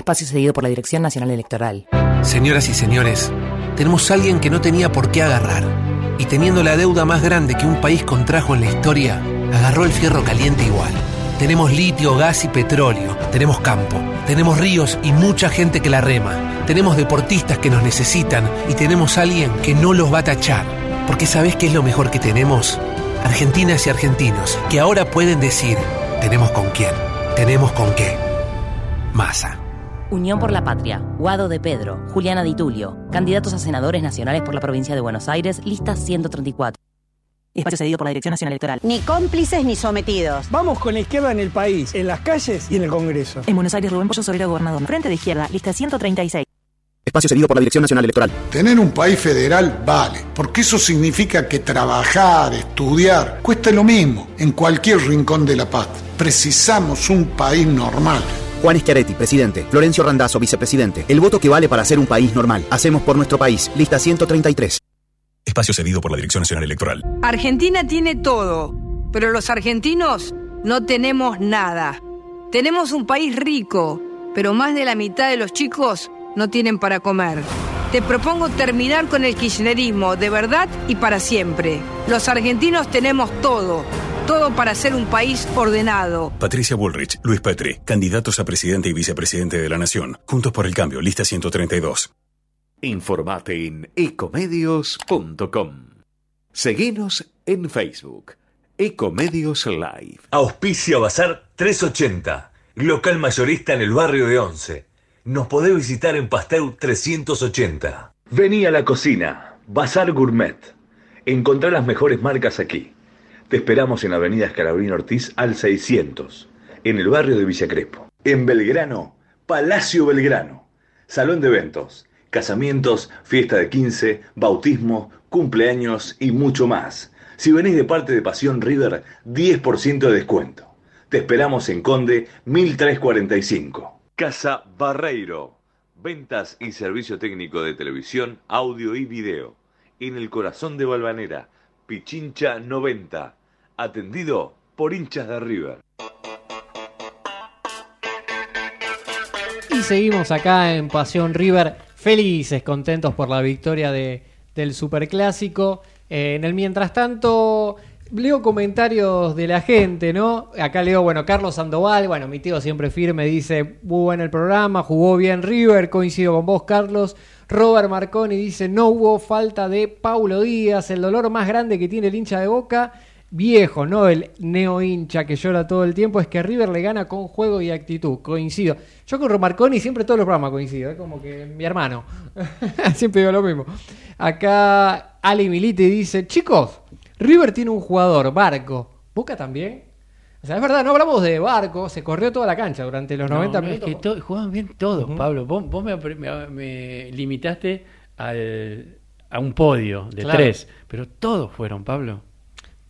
Espacio cedido por la Dirección Nacional Electoral. Señoras y señores, tenemos a alguien que no tenía por qué agarrar. Y teniendo la deuda más grande que un país contrajo en la historia, agarró el fierro caliente igual. Tenemos litio, gas y petróleo. Tenemos campo. Tenemos ríos y mucha gente que la rema. Tenemos deportistas que nos necesitan y tenemos a alguien que no los va a tachar. Porque ¿sabés qué es lo mejor que tenemos? Argentinas y argentinos que ahora pueden decir, tenemos con quién, tenemos con qué. Masa. Unión por la Patria, Guado de Pedro, Juliana Di Tulio, candidatos a senadores nacionales por la provincia de Buenos Aires, lista 134. Espacio cedido por la Dirección Nacional Electoral. Ni cómplices ni sometidos. Vamos con la izquierda en el país, en las calles y en el Congreso. En Buenos Aires, Rubén Pollo Sobrero, gobernador. Frente de izquierda, lista 136. Espacio cedido por la Dirección Nacional Electoral. Tener un país federal vale, porque eso significa que trabajar, estudiar, cuesta lo mismo en cualquier rincón de la paz. Precisamos un país normal. Juan Schiaretti, presidente. Florencio Randazzo, vicepresidente. El voto que vale para ser un país normal. Hacemos por nuestro país. Lista 133. Espacio cedido por la Dirección Nacional Electoral. Argentina tiene todo, pero los argentinos no tenemos nada. Tenemos un país rico, pero más de la mitad de los chicos no tienen para comer. Te propongo terminar con el kirchnerismo de verdad y para siempre. Los argentinos tenemos todo, todo para ser un país ordenado. Patricia Bullrich, Luis Petri, candidatos a presidente y vicepresidente de la Nación. Juntos por el cambio, lista 132. Informate en ecomedios.com. Seguinos en Facebook. Ecomedios Live. Auspicia Bazar 380. Local mayorista en el barrio de Once. Nos podés visitar en Pasteur 380. Vení a la cocina. Bazar Gourmet. Encontrá las mejores marcas aquí. Te esperamos en Avenida Escalabrín Ortiz al 600, en el barrio de Villa Crespo. En Belgrano, Palacio Belgrano. Salón de eventos, casamientos, fiesta de 15, bautismo, cumpleaños y mucho más. Si venís de parte de Pasión River, 10% de descuento. Te esperamos en Conde 1345. Casa Barreiro. Ventas y servicio técnico de televisión, audio y video. En el corazón de Balvanera. Pichincha 90. Atendido por hinchas de River. Y seguimos acá en Pasión River, felices, contentos por la victoria de, del Superclásico. Eh, en el mientras tanto, leo comentarios de la gente, ¿no? Acá leo, bueno, Carlos Sandoval, bueno, mi tío siempre firme, dice, muy bueno el programa, jugó bien River, coincido con vos, Carlos. Robert Marconi dice, no hubo falta de Paulo Díaz, el dolor más grande que tiene el hincha de Boca viejo, no el neo hincha que llora todo el tiempo, es que River le gana con juego y actitud. Coincido. Yo con Romarconi siempre todos los programas coincido, es como que mi hermano. siempre digo lo mismo. Acá Ali Militi dice, chicos, River tiene un jugador, Barco. ¿Boca también? O sea, es verdad, no hablamos de Barco, se corrió toda la cancha durante los 90 No, no, es minutos. que to- juegan bien todos, Pablo. Vos, vos me, me- me limitaste al- a un podio de Claro. tres, pero todos fueron, Pablo.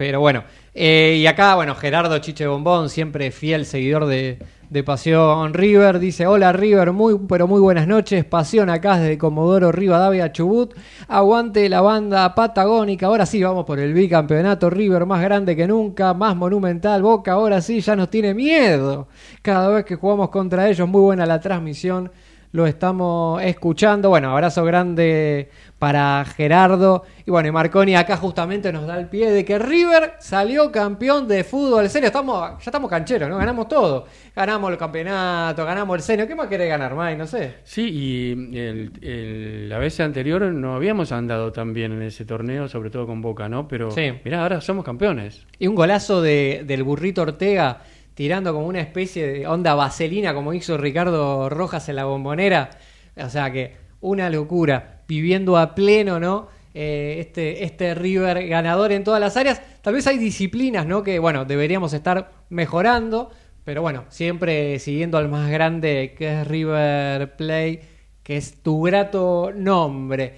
Pero bueno, eh, y acá, bueno, Gerardo Chiche Bombón, siempre fiel seguidor de, de Pasión River, dice, hola River, muy, pero muy buenas noches, Pasión acá desde Comodoro Rivadavia Chubut, aguante la banda patagónica, ahora sí vamos por el bicampeonato River más grande que nunca, más monumental, Boca ahora sí ya nos tiene miedo, cada vez que jugamos contra ellos, muy buena la transmisión, lo estamos escuchando. Bueno, abrazo grande para Gerardo. Y bueno, y Marconi acá justamente nos da el pie de que River salió campeón de fútbol. Serio, estamos, ya estamos cancheros, ¿no? Ganamos todo. Ganamos el campeonato, ganamos el senior. ¿Qué más querés ganar, May? No sé. Sí, y el- el- la vez anterior no habíamos andado tan bien en ese torneo, sobre todo con Boca, ¿no? Pero Sí. mirá, ahora somos campeones. Y un golazo de, del burrito Ortega tirando como una especie de onda vaselina como hizo Ricardo Rojas en la bombonera. O sea que una locura, viviendo a pleno, ¿no? Eh, este, este River ganador en todas las áreas. Tal vez hay disciplinas, ¿no? Que, bueno, deberíamos estar mejorando, pero bueno, siempre siguiendo al más grande que es River Play, que es tu grato nombre.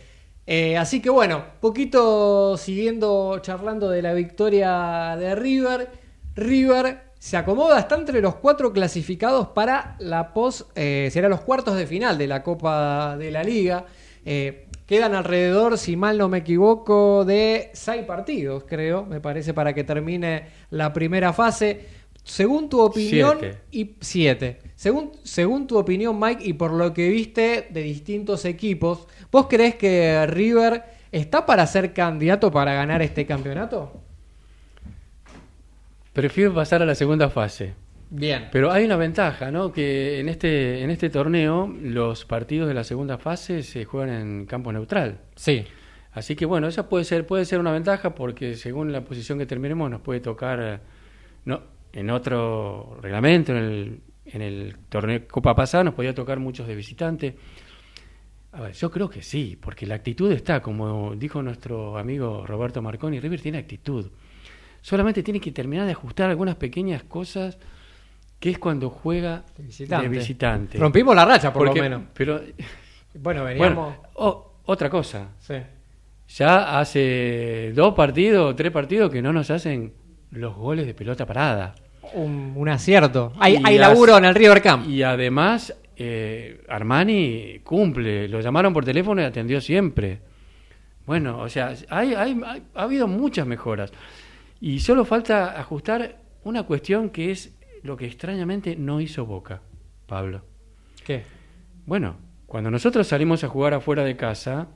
Eh, así que bueno, poquito siguiendo charlando de la victoria de River. River se acomoda, está entre los cuatro clasificados para la pos, eh, será los cuartos de final de la Copa de la Liga. Eh, quedan alrededor, si mal no me equivoco, de seis partidos, creo, me parece, para que termine la primera fase. Según tu opinión, Siete. y siete. Según, según tu opinión, Mike, y por lo que viste de distintos equipos, ¿vos crees que River está para ser candidato para ganar este campeonato? Prefiero pasar a la segunda fase. Bien. Pero hay una ventaja, ¿no? Que en este, en este torneo los partidos de la segunda fase se juegan en campo neutral. Sí. Así que bueno, esa puede ser, puede ser una ventaja porque según la posición que terminemos nos puede tocar no, en otro reglamento, en el, en el torneo Copa pasada nos podía tocar muchos de visitante. A ver, yo creo que sí, porque la actitud está, como dijo nuestro amigo Roberto Marconi, River tiene actitud. Solamente tiene que terminar de ajustar algunas pequeñas cosas que es cuando juega de visitante. visitante. Rompimos la racha, por Porque- lo menos. Pero, Bueno, veníamos. bueno, o- otra cosa. Sí. Ya hace dos partidos, tres partidos que no nos hacen los goles de pelota parada. Un, un acierto. Hay, hay laburo en el River Camp. Y además, eh, Armani cumple. Lo llamaron por teléfono y atendió siempre. Bueno, o sea, hay, hay- hay- ha habido muchas mejoras. Y solo falta ajustar una cuestión que es lo que extrañamente no hizo Boca, Pablo. ¿Qué? Bueno, cuando nosotros salimos a jugar afuera de casa,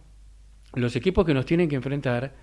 los equipos que nos tienen que enfrentar,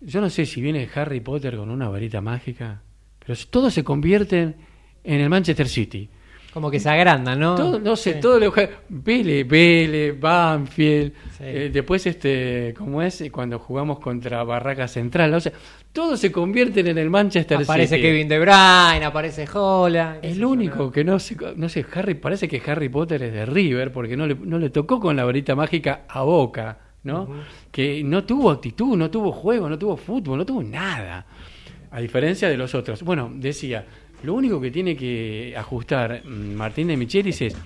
yo no sé si viene Harry Potter con una varita mágica, pero todos se convierten en el Manchester City. Como que se agrandan, ¿no? Todo, no sé, Sí. todo lo Vélez, Vélez, Banfield, Sí. eh, después este, ¿cómo es? Cuando jugamos contra Barraca Central, o sea, todos se convierten en el Manchester Aparece City. Kevin De Bruyne, aparece Holland. El único ¿no? que no sé, no sé, Harry, parece que Harry Potter es de River porque no le, no le tocó con la varita mágica a Boca, ¿no? Que no tuvo actitud, no tuvo juego, no tuvo fútbol, no tuvo nada. A diferencia de los otros. Bueno, decía, lo único que tiene que ajustar mm, Martín de Michelis es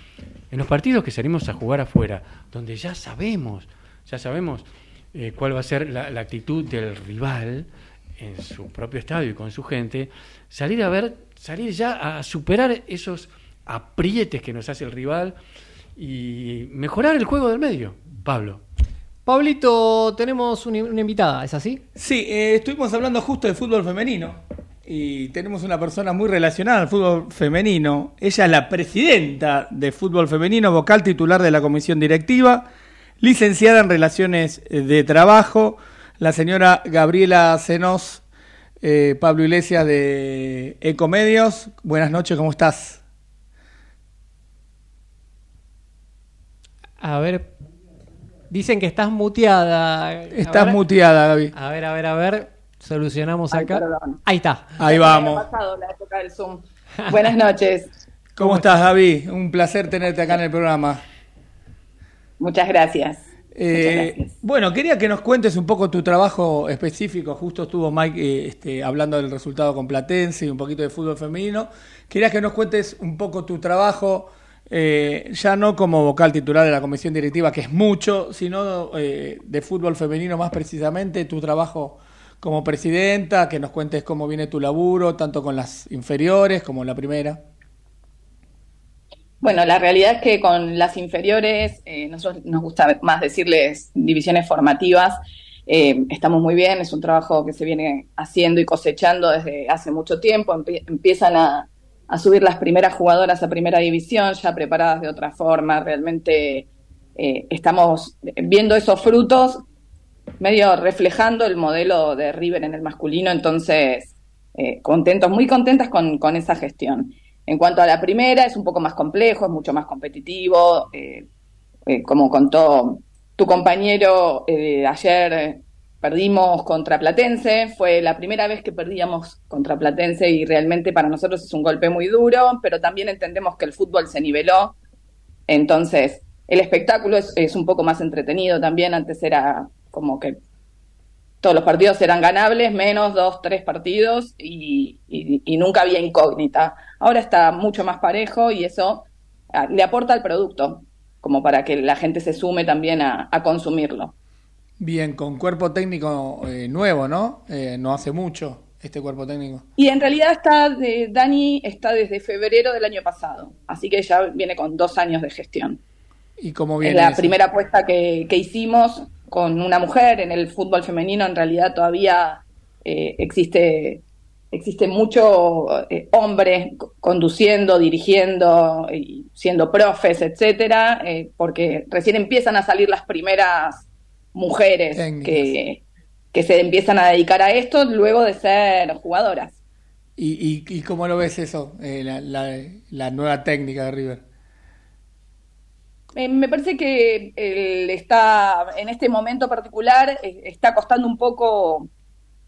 en los partidos que salimos a jugar afuera, donde ya sabemos, ya sabemos eh, cuál va a ser la, la actitud del rival en su propio estadio y con su gente, salir a ver, salir ya a superar esos aprietes que nos hace el rival y mejorar el juego del medio, Pablo. Pablito, tenemos una, una invitada, ¿es así? Sí, eh, estuvimos hablando justo de fútbol femenino y tenemos una persona muy relacionada al fútbol femenino. Ella es la presidenta de fútbol femenino, vocal titular de la comisión directiva, licenciada en relaciones eh, de trabajo, la señora Gabriela Senos, eh, Pablo Iglesias de Ecomedios. Buenas noches, ¿cómo estás? A ver, dicen que estás muteada. Estás muteada, Gaby. A ver, a ver, a ver. Solucionamos Ay, acá. perdón. Ahí está. Ahí vamos. ha pasado la época del Zoom. Buenas noches. ¿Cómo estás, David? Un placer tenerte acá en el programa. Muchas gracias. Eh, bueno, quería que nos cuentes un poco tu trabajo específico. Justo estuvo Mike eh, este, hablando del resultado con Platense y un poquito de fútbol femenino. Quería que nos cuentes un poco tu trabajo, eh, ya no como vocal titular de la comisión directiva, que es mucho, sino eh, de fútbol femenino más precisamente, tu trabajo como presidenta, que nos cuentes cómo viene tu laburo, tanto con las inferiores como la primera. Bueno, la realidad es que con las inferiores, eh, nosotros nos gusta más decirles divisiones formativas, eh, estamos muy bien, es un trabajo que se viene haciendo y cosechando desde hace mucho tiempo, Empie- empiezan a, a subir las primeras jugadoras a primera división, ya preparadas de otra forma, realmente eh, estamos viendo esos frutos, medio reflejando el modelo de River en el masculino, entonces eh, contentos, muy contentas con, con esa gestión. En cuanto a la primera, es un poco más complejo, es mucho más competitivo. eh, eh, como contó tu compañero, ayer perdimos contra Platense. Fue la primera vez que perdíamos contra Platense y realmente para nosotros es un golpe muy duro, pero también entendemos que el fútbol se niveló. Entonces, el espectáculo es, es un poco más entretenido también. Antes era como que todos los partidos eran ganables, menos dos, tres partidos y, y- y nunca había incógnita. Ahora está mucho más parejo y eso ah, le aporta al producto, como para que la gente se sume también a, a consumirlo. Bien, con cuerpo técnico eh, nuevo, ¿no? Eh, no hace mucho este cuerpo técnico. Y en realidad está de, Dani está desde febrero del año pasado, así que ya viene con dos años de gestión. ¿Y cómo Es viene la eso? primera apuesta que, que hicimos con una mujer en el fútbol femenino. En realidad todavía eh, existe existe mucho eh, hombre co- conduciendo, dirigiendo, y siendo profes, etcétera, eh, porque recién empiezan a salir las primeras mujeres que, que se empiezan a dedicar a esto luego de ser jugadoras. ¿Y, y, y cómo lo ves eso, eh, la, la, la nueva técnica de River? Eh, me parece que está, en este momento particular, eh, está costando un poco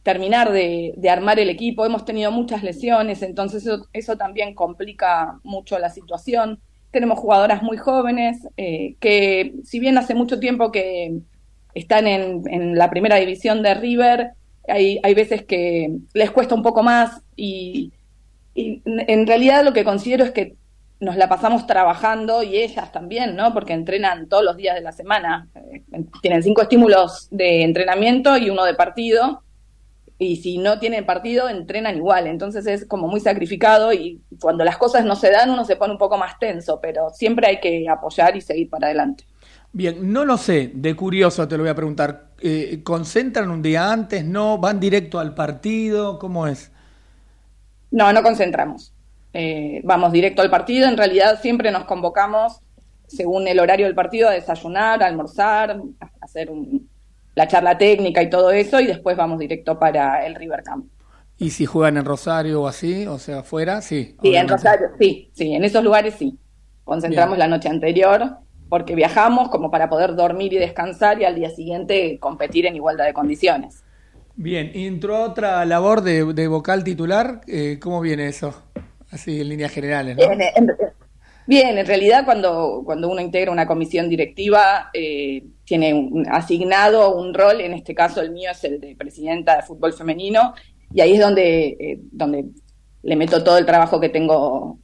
terminar de, armar el equipo. Hemos tenido muchas lesiones, entonces eso, también complica mucho la situación. Tenemos jugadoras muy jóvenes eh, que, si bien hace mucho tiempo que están en, la primera división de River, hay, hay veces que les cuesta un poco más y en realidad lo que considero es que nos la pasamos trabajando y ellas también, ¿no? Porque entrenan todos los días de la semana. Eh, Tienen cinco estímulos de entrenamiento y uno de partido. Y si no tienen partido, entrenan igual. Entonces es como muy sacrificado y cuando las cosas no se dan, uno se pone un poco más tenso, pero siempre hay que apoyar y seguir para adelante. Bien, no lo sé, de curioso te lo voy a preguntar. Eh, ¿Concentran un día antes? ¿No? ¿Van directo al partido? ¿Cómo es? No, no concentramos. Eh, vamos directo al partido. En realidad siempre nos convocamos según el horario del partido a desayunar, a almorzar, a hacer un- la charla técnica y todo eso, y después vamos directo para el River Camp. ¿Y si juegan en Rosario o así? O sea, afuera, sí. Sí, en. Rosario, sí, sí, en esos lugares sí. Concentramos Bien. la noche anterior porque viajamos como para poder dormir y descansar y al día siguiente competir en igualdad de condiciones. Bien, ¿y entró otra labor de, de vocal titular. Eh, ¿Cómo viene eso? Así en líneas generales, ¿no? Bien, en, bien, en realidad cuando, cuando uno integra una comisión directiva eh, tiene un- asignado un rol, en este caso el mío es el de presidenta de fútbol femenino, y ahí es donde, eh, donde le meto todo el trabajo que tengo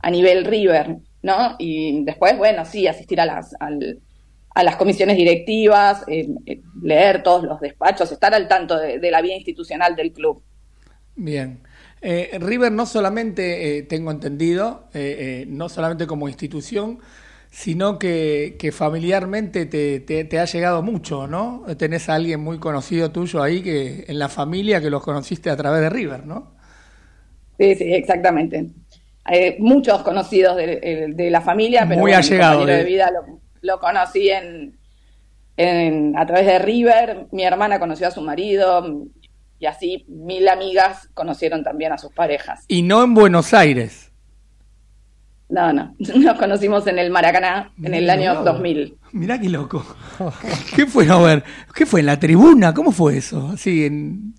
a nivel River, ¿no? Y después, bueno, sí, asistir a las, al- a las comisiones directivas, eh, eh, leer todos los despachos, estar al tanto de, de la vida institucional del club. Bien. Eh, River no solamente, eh, tengo entendido, eh, eh, no solamente como institución, sino que, que familiarmente te, te- te ha llegado mucho, ¿no? Tenés a alguien muy conocido tuyo ahí que en la familia que los conociste a través de River, ¿no? Sí, sí, exactamente. Hay muchos conocidos de, eh, de la familia, pero Muy bueno, mi allegado de- de vida lo, lo conocí en, en- a través de River. Mi hermana conoció a su marido y así mil amigas conocieron también a sus parejas. Y no en Buenos Aires. No, no, nos conocimos en el Maracaná en el año no. 2000. Mirá qué loco. ¿Qué fue? A ver, ¿qué fue? ¿En la tribuna? ¿Cómo fue eso? Así en...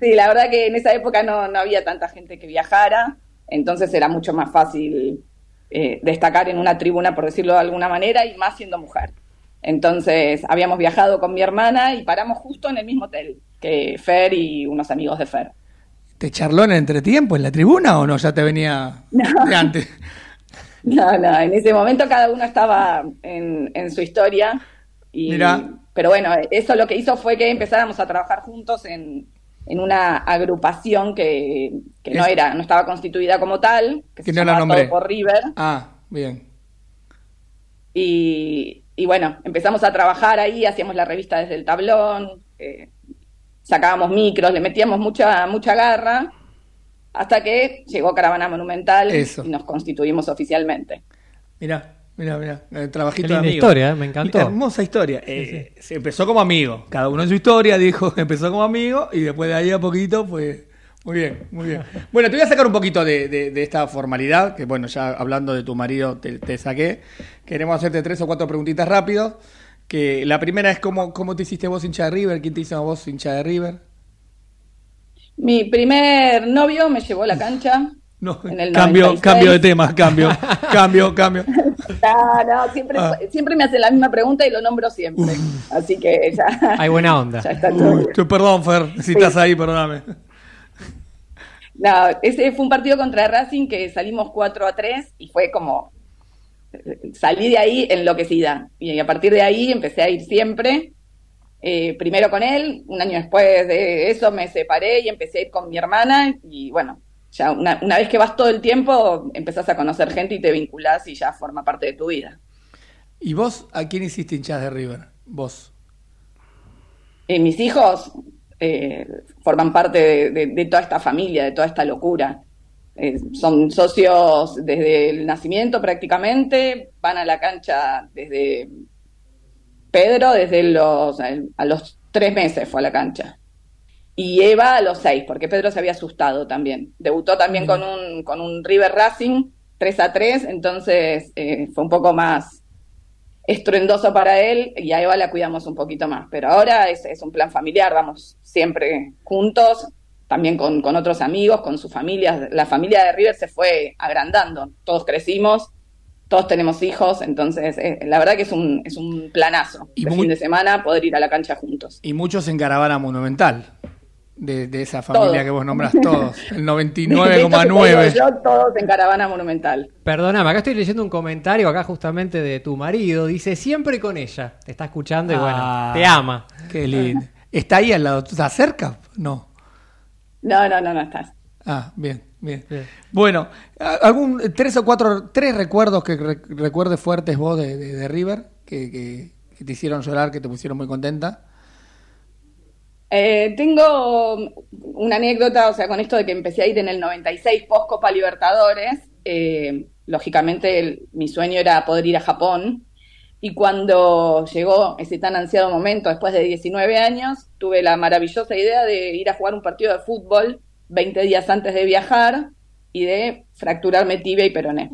Sí, la verdad que en esa época no, no había tanta gente que viajara, entonces era mucho más fácil eh, destacar en una tribuna, por decirlo de alguna manera, y más siendo mujer. Entonces habíamos viajado con mi hermana y paramos justo en el mismo hotel que Fer y unos amigos de Fer. ¿Te charló en entretiempo en la tribuna o no? Ya te venía de antes. No, no, en ese momento cada uno estaba en, en su historia. Y, Mirá. Pero bueno, eso lo que hizo fue que empezáramos a trabajar juntos en, en una agrupación que, que no era, no estaba constituida como tal, que, Que se no la llamaba nombré. Todo por River. Ah, bien. Y, y bueno, empezamos a trabajar ahí, hacíamos la revista desde el tablón, eh, sacábamos micros, le metíamos mucha, mucha garra, hasta que llegó Caravana Monumental Eso. y nos constituimos oficialmente. Mira, mira, mira. El trabajito Qué linda de amigo. historia, ¿eh? Me encantó. Hermosa historia. Eh, Se empezó como amigo. Cada uno en su historia dijo empezó como amigo y después de ahí a poquito, pues. Muy bien, muy bien. Bueno, te voy a sacar un poquito de, de- de esta formalidad, que bueno, ya hablando de tu marido te, te saqué. Queremos hacerte tres o cuatro preguntitas rápidos. Que la primera es cómo, cómo te hiciste vos hincha de River, quién te hizo a vos hincha de River. Mi primer novio me llevó a la cancha. No, en el cambio, 96. cambio de tema, cambio, cambio, cambio. No, no, siempre, Ah. siempre me hacen la misma pregunta y lo nombro siempre. Así que ya. Hay buena onda. ya está todo perdón, Fer, si estás ahí, perdóname. No, ese fue un partido contra Racing que salimos 4 a 3 y fue como. Salí de ahí enloquecida. Y a partir de ahí empecé a ir siempre. Eh, primero con él, un año después de eso me separé y empecé a ir con mi hermana. Y bueno, ya una, una vez que vas todo el tiempo, empezás a conocer gente y te vinculás y ya forma parte de tu vida. ¿Y vos a quién hiciste hinchas de River? Vos. Eh, mis hijos eh, forman parte de, de- de toda esta familia, de toda esta locura. Eh, son socios desde el nacimiento prácticamente, van a la cancha desde Pedro, desde los, a los tres meses fue a la cancha. Y Eva a los seis, porque Pedro se había asustado también. Debutó también con un, con un River Racing 3 a 3, entonces eh, fue un poco más estruendoso para él y a Eva la cuidamos un poquito más. Pero ahora es, es un plan familiar, vamos siempre juntos, también con, con otros amigos, con sus familias. La familia de River se fue agrandando, todos crecimos, todos tenemos hijos, entonces eh, la verdad que es un, es un planazo. Y de muy- fin de semana poder ir a la cancha juntos. Y muchos en caravana monumental. De, de esa familia Todos. que vos nombrás, todos. El De hecho, que te digo 99,9. Yo todos en caravana monumental. Perdóname, acá estoy leyendo un comentario acá justamente de tu marido. Dice, siempre con ella. Te está escuchando y Ah, bueno, te ama. Qué lindo. ¿Está ahí al lado? ¿Está cerca? No. No, no, no, no estás. Ah, bien, bien. Bueno, ¿a- ¿algún tres o cuatro, tres recuerdos que re- recuerdes fuertes vos de, de- de River que, que- que te hicieron llorar, que te pusieron muy contenta? Eh, tengo una anécdota, o sea, con esto de que empecé a ir en el 96 post Copa Libertadores. eh, lógicamente, el- mi sueño era poder ir a Japón. Y cuando llegó ese tan ansiado momento, después de 19 años, tuve la maravillosa idea de ir a jugar un partido de fútbol 20 días antes de viajar y de fracturarme tibia y peroné.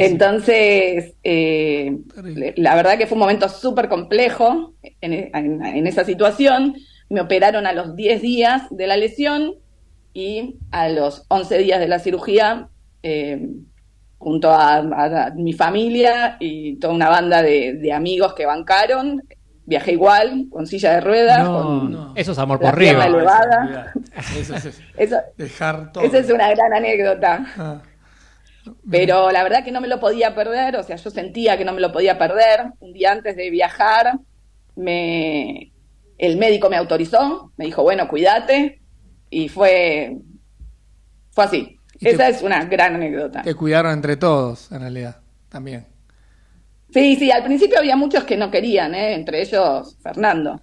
Entonces, eh, la verdad que fue un momento súper complejo en, en- en esa situación. Me operaron a los 10 días de la lesión y a los 11 días de la cirugía, eh, junto a, a- a mi familia y toda una banda de, de amigos que bancaron, viajé igual, con silla de ruedas, con Eso es amor por River. elevada. Eso es Eso, dejar todo. esa es una gran anécdota. Ah, Pero la verdad que no me lo podía perder, o sea, yo sentía que no me lo podía perder. Un día antes de viajar, me, el médico me autorizó, me dijo, bueno, cuídate, y fue, fue así. Te- Esa es una gran anécdota. te cuidaron entre todos, en realidad, también. Sí, sí, al principio había muchos que no querían, ¿eh? entre ellos Fernando.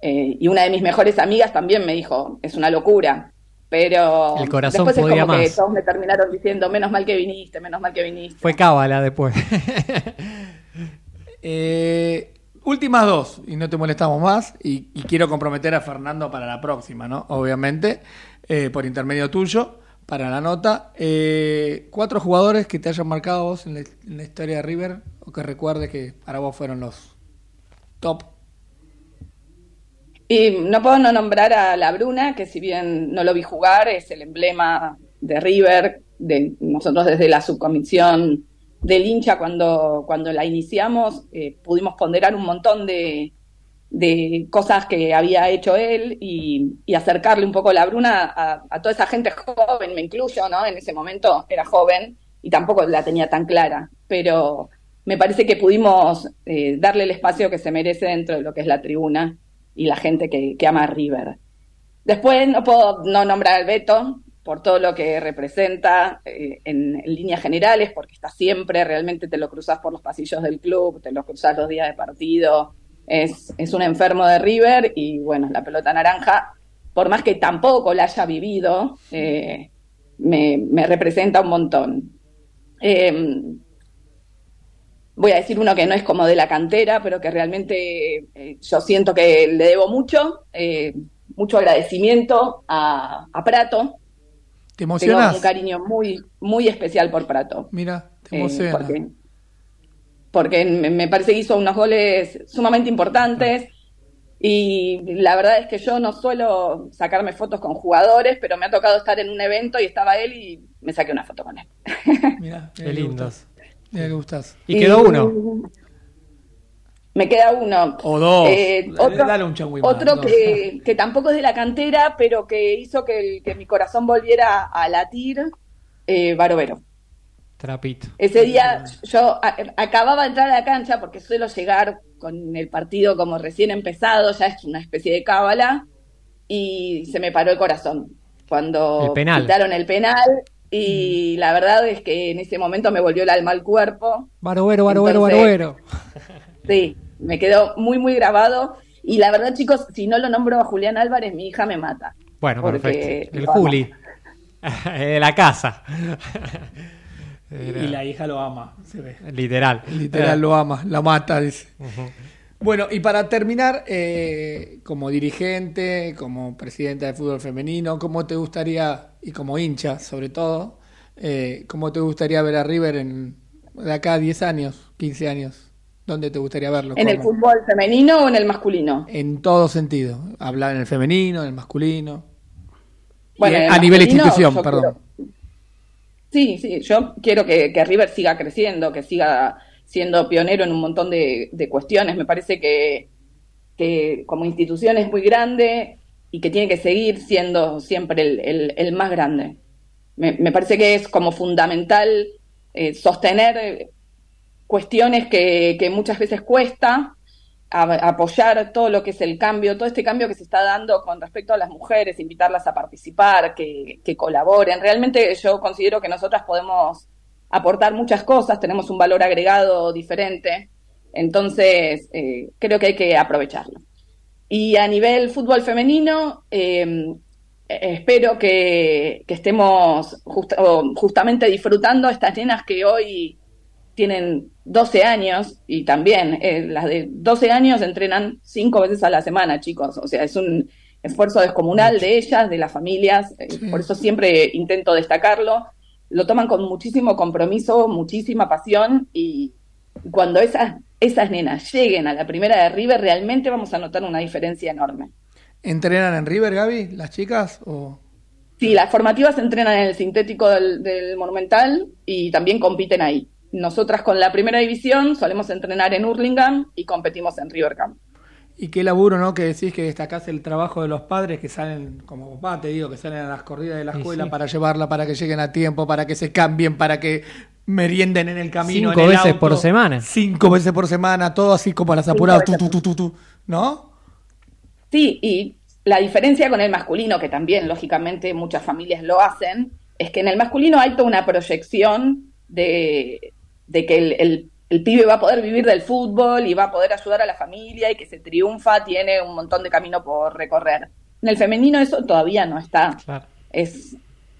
Eh, y una de mis mejores amigas también me dijo, es una locura. Pero El corazón después es como que más. todos me terminaron diciendo, menos mal que viniste, menos mal que viniste. Fue cábala después. Eh, últimas dos, y no te molestamos más, y, y quiero comprometer a Fernando para la próxima, ¿no? Obviamente, eh, por intermedio tuyo, para la nota. Eh, cuatro jugadores que te hayan marcado vos en la, historia de River, o que recuerdes que para vos fueron los top. Y no puedo no nombrar a La Bruna, que si bien no lo vi jugar, es el emblema de River, de nosotros desde la subcomisión del hincha cuando, cuando la iniciamos, eh, pudimos ponderar un montón de, de cosas que había hecho él y, acercarle un poco la Bruna a, toda esa gente joven, me incluyo, ¿no? En ese momento era joven y tampoco la tenía tan clara, pero me parece que pudimos eh, darle el espacio que se merece dentro de lo que es la tribuna y la gente que, ama a River. Después no puedo no nombrar al Beto por todo lo que representa eh, en líneas generales, porque está siempre, realmente te lo cruzas por los pasillos del club, te lo cruzas los días de partido, es, es un enfermo de River y bueno, la pelota naranja, por más que tampoco la haya vivido, eh, me, me representa un montón. Eh, voy a decir uno que no es como de la cantera, pero que realmente eh, yo siento que le debo mucho, eh, mucho agradecimiento a, a Prato. ¿Te Tengo emocionas? un cariño muy, muy especial por Prato. Mira, te emociona. porque, porque me me parece que hizo unos goles sumamente importantes y la verdad es que yo no suelo sacarme fotos con jugadores, pero me ha tocado estar en un evento y estaba él y me saqué una foto con él. Mira, Qué lindos. Mira que gustas. Y quedó uno. Me queda uno. O dos. Eh, Dale- otro dale un más, otro dos. que, que tampoco es de la cantera, pero que hizo que, el- que mi corazón volviera a latir, eh, Barovero. Trapito. Ese día yo acababa de entrar a la cancha porque suelo llegar con el partido como recién empezado, ya es una especie de cábala, y se me paró el corazón cuando El penal. quitaron el penal. Y la verdad es que en ese momento me volvió el alma al cuerpo. Barovero, barovero, barovero. Sí, me quedó muy, muy grabado. Y la verdad, chicos, si no lo nombro a Julián Álvarez, mi hija me mata. Bueno, Porque perfecto. El. Juli. de la casa. Y la hija lo ama, se ve. Literal. Literal lo ama, la mata, dice. Bueno, y para terminar, eh, como dirigente, como presidenta de fútbol femenino, ¿cómo te gustaría, y como hincha sobre todo, eh, cómo te gustaría ver a River en, de acá a 10 años, 15 años? ¿Dónde te gustaría verlo? ¿En el fútbol femenino o en el masculino? En todo sentido. Hablar en el femenino, en el masculino. Bueno, Y en el a nivel institución, perdón. Sí, sí, yo quiero que, que River siga creciendo, que siga siendo pionero en un montón de, de cuestiones. Me parece que, que como institución es muy grande y que tiene que seguir siendo siempre el, el- más grande. Me, me parece que es como fundamental eh, sostener cuestiones que, que muchas veces cuesta, a- apoyar todo lo que es el cambio, todo este cambio que se está dando con respecto a las mujeres, invitarlas a participar, que, que colaboren. Realmente yo considero que nosotras podemos aportar muchas cosas, tenemos un valor agregado diferente, entonces eh, creo que hay que aprovecharlo. Y a nivel fútbol femenino, eh, espero que, estemos justamente disfrutando estas nenas que hoy tienen 12 años y también eh, las de 12 años entrenan cinco veces a la semana, chicos. O sea, es un esfuerzo descomunal de ellas, de las familias. eh, Por eso siempre intento destacarlo. Lo toman con muchísimo compromiso, muchísima pasión y cuando esas, esas nenas lleguen a la primera de River, realmente vamos a notar una diferencia enorme. ¿Entrenan en River, Gaby, las chicas? O... Sí, las formativas entrenan en el sintético del, del Monumental y también compiten ahí. Nosotras con la primera división solemos entrenar en Hurlingham y competimos en River Camp. Y qué laburo, ¿no? Que decís que destacás el trabajo de los padres que salen, como papá te digo, que salen a las corridas de la escuela sí. para llevarla, para que lleguen a tiempo, para que se cambien, para que merienden en el camino. Cinco en el veces auto. por semana. Cinco veces por semana, todo así como a las apuradas, tú, tú, tú, tú, tú, ¿no? Sí, y la diferencia con el masculino, que también lógicamente muchas familias lo hacen, es que en el masculino hay toda una proyección de, de que el, el- el pibe va a poder vivir del fútbol y va a poder ayudar a la familia y que se triunfa, tiene un montón de camino por recorrer. En el femenino eso todavía no está. Es,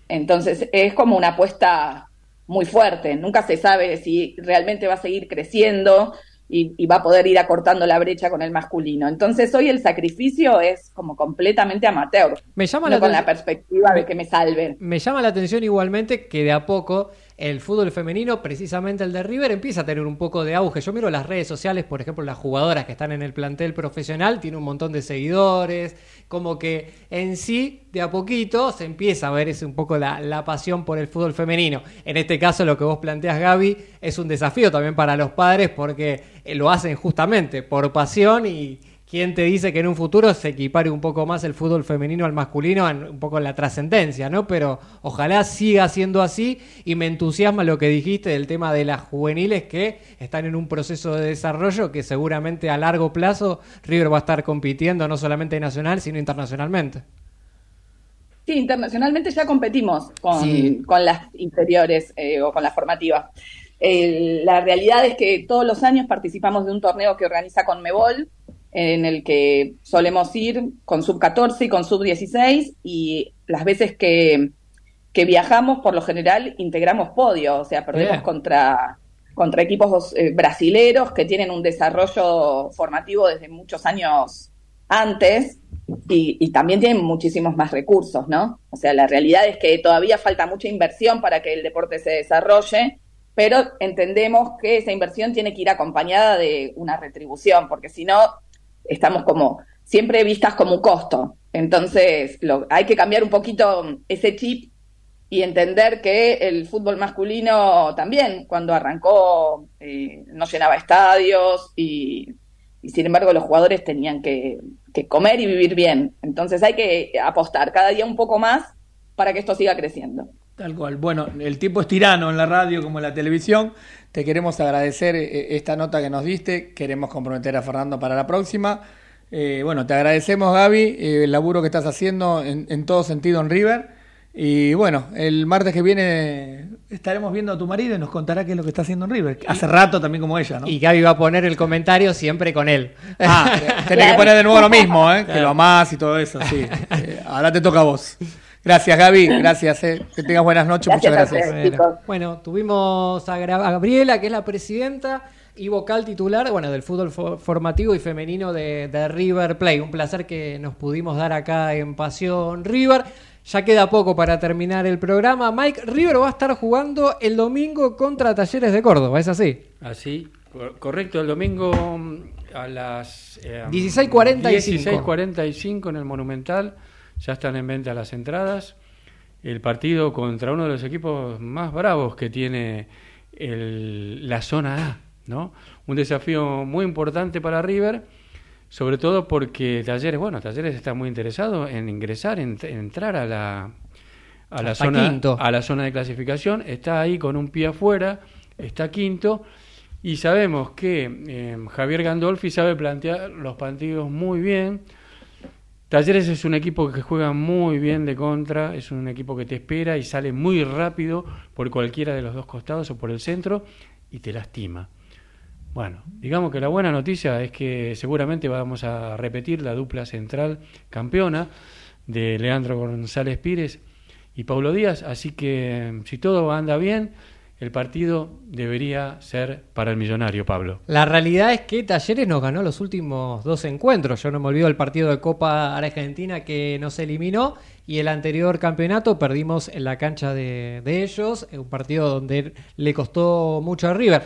entonces es como una apuesta muy fuerte. Nunca se sabe si realmente va a seguir creciendo y, y va a poder ir acortando la brecha con el masculino. Entonces hoy el sacrificio es como completamente amateur. Me llama no la con la perspectiva de que me salven. Me llama la atención igualmente que de a poco el fútbol femenino, precisamente el de River, empieza a tener un poco de auge. Yo miro las redes sociales, por ejemplo, las jugadoras que están en el plantel profesional, tiene un montón de seguidores, como que en sí, de a poquito, se empieza a ver ese un poco la, la pasión por el fútbol femenino. En este caso, lo que vos planteas, Gaby, es un desafío también para los padres porque lo hacen justamente por pasión y ¿Quién te dice que en un futuro se equipare un poco más el fútbol femenino al masculino, en un poco en la trascendencia, ¿no? Pero ojalá siga siendo así y me entusiasma lo que dijiste del tema de las juveniles que están en un proceso de desarrollo que seguramente a largo plazo River va a estar compitiendo no solamente nacional, sino internacionalmente. Sí, internacionalmente ya competimos con, Sí. con las inferiores eh, o con las formativas. La realidad es que todos los años participamos de un torneo que organiza Conmebol, en el que solemos ir con sub 14 y con sub 16 y las veces que, que viajamos, por lo general, integramos podio, o sea, perdemos contra, contra equipos eh, brasileros que tienen un desarrollo formativo desde muchos años antes y, y también tienen muchísimos más recursos, ¿no? O sea, la realidad es que todavía falta mucha inversión para que el deporte se desarrolle, pero entendemos que esa inversión tiene que ir acompañada de una retribución, porque si no, estamos como siempre vistas como un costo. Entonces, lo, hay que cambiar un poquito ese chip y entender que el fútbol masculino también, cuando arrancó, eh, no llenaba estadios y, y sin embargo los jugadores tenían que, que comer y vivir bien. Entonces hay que apostar cada día un poco más para que esto siga creciendo. Tal cual. Bueno, el tiempo es tirano en la radio como en la televisión. Te queremos agradecer eh, esta nota que nos diste. Queremos comprometer a Fernando para la próxima. Eh, bueno, te agradecemos, Gaby, eh, el laburo que estás haciendo en, en todo sentido en River. Y bueno, el martes que viene estaremos viendo a tu marido y nos contará qué es lo que está haciendo en River. Hace rato también como ella, ¿no? Y Gaby va a poner el comentario siempre con él. Ah, tenés que poner de nuevo lo mismo, ¿eh? Que lo amás y todo eso, sí. Eh, ahora te toca a vos. Gracias, Gaby. Gracias, eh. Que tengas buenas noches. Gracias Muchas gracias. ustedes. Bueno, tuvimos a Gra- a Gabriela, que es la presidenta, y vocal titular, bueno, del fútbol fo- formativo y femenino de, de River Play. Un placer que nos pudimos dar acá en Pasión River. Ya queda poco para terminar el programa. Mike, River va a estar jugando el domingo contra Talleres de Córdoba, ¿es así? Así, cor- correcto, el domingo mm, a las eh, 16:45. 16:45 en el Monumental, ya están en venta las entradas. El partido contra uno de los equipos más bravos que tiene el- la zona A, ¿no? Un desafío muy importante para River, sobre todo porque Talleres, bueno, Talleres está muy interesado en ingresar, en, en entrar a la a la zona quinto. a la zona de clasificación, está ahí con un pie afuera, está quinto y sabemos que eh, Javier Gandolfi sabe plantear los partidos muy bien. Talleres es un equipo que juega muy bien de contra, es un equipo que te espera y sale muy rápido por cualquiera de los dos costados o por el centro y te lastima. Bueno, digamos que la buena noticia es que seguramente vamos a repetir la dupla central campeona de Leandro González Pires y Paulo Díaz, así que si todo anda bien, el partido debería ser para el millonario, Pablo. La realidad es que Talleres nos ganó los últimos dos encuentros. Yo no me olvido el partido de Copa Argentina que nos eliminó y el anterior campeonato perdimos en la cancha de, de ellos, un partido donde le costó mucho a River.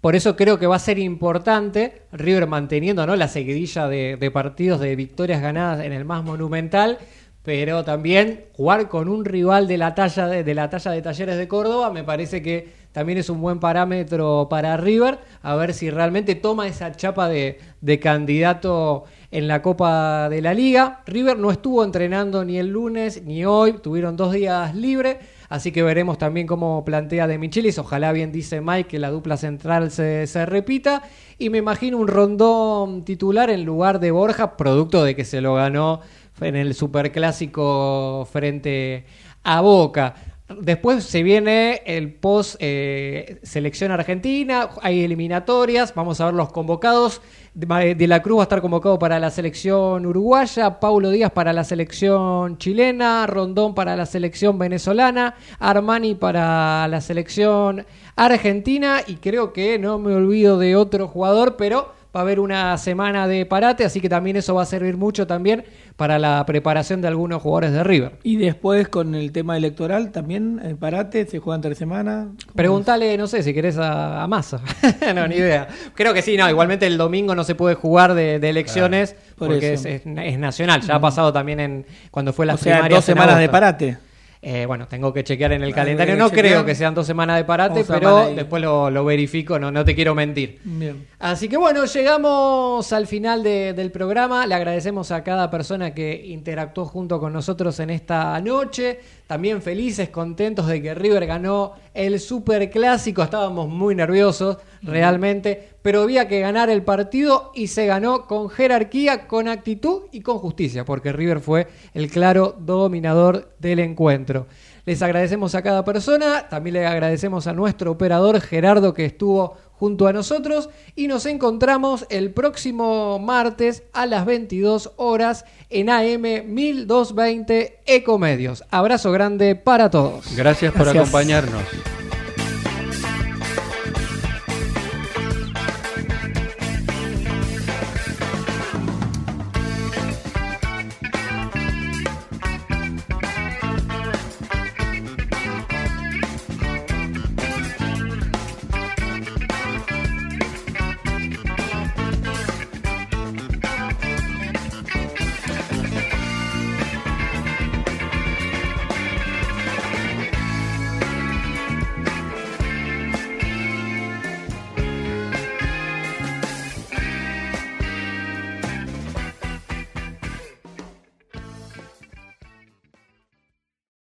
Por eso creo que va a ser importante River manteniendo ¿no? la seguidilla de, de partidos de victorias ganadas en el más monumental, pero también jugar con un rival de la talla de, de la talla de Talleres de Córdoba me parece que también es un buen parámetro para River, a ver si realmente toma esa chapa de, de candidato en la Copa de la Liga. River no estuvo entrenando ni el lunes ni hoy, tuvieron dos días libres, así que veremos también cómo plantea de Michelis. Ojalá bien dice Mike que la dupla central se, se repita. Y me imagino un rondón titular en lugar de Borja, producto de que se lo ganó en el superclásico frente a Boca. Después se viene el post eh, selección argentina, hay eliminatorias, vamos a ver los convocados. De de la Cruz va a estar convocado para la selección uruguaya, Paulo Díaz para la selección chilena, Rondón para la selección venezolana, Armani para la selección argentina y creo que no me olvido de otro jugador, pero va a haber una semana de parate, así que también eso va a servir mucho también para la preparación de algunos jugadores de River. Y después con el tema electoral también, el parate, se juega entre semana. Preguntale, no sé, si querés a, a Massa. no, ni idea. Creo que sí, no, igualmente el domingo no se puede jugar de, de elecciones Por porque es, eso. es- es nacional. Ya ha pasado también en cuando fue la O sea, dos semanas de parate. Eh, bueno, tengo que chequear en el calendario. No chequear. creo que sean dos semanas de parate, pero después lo, lo verifico, no, no te quiero mentir. Bien. Así que bueno, llegamos al final de- del programa. Le agradecemos a cada persona que interactuó junto con nosotros en esta noche. También felices, contentos de que River ganó el Super Clásico. Estábamos muy nerviosos, realmente. Pero había que ganar el partido y se ganó con jerarquía, con actitud y con justicia, porque River fue el claro dominador del encuentro. Les agradecemos a cada persona, también le agradecemos a nuestro operador Gerardo que estuvo junto a nosotros y nos encontramos el próximo martes a las 22 horas en AM 1220 Ecomedios. Abrazo grande para todos. Gracias por Gracias. acompañarnos.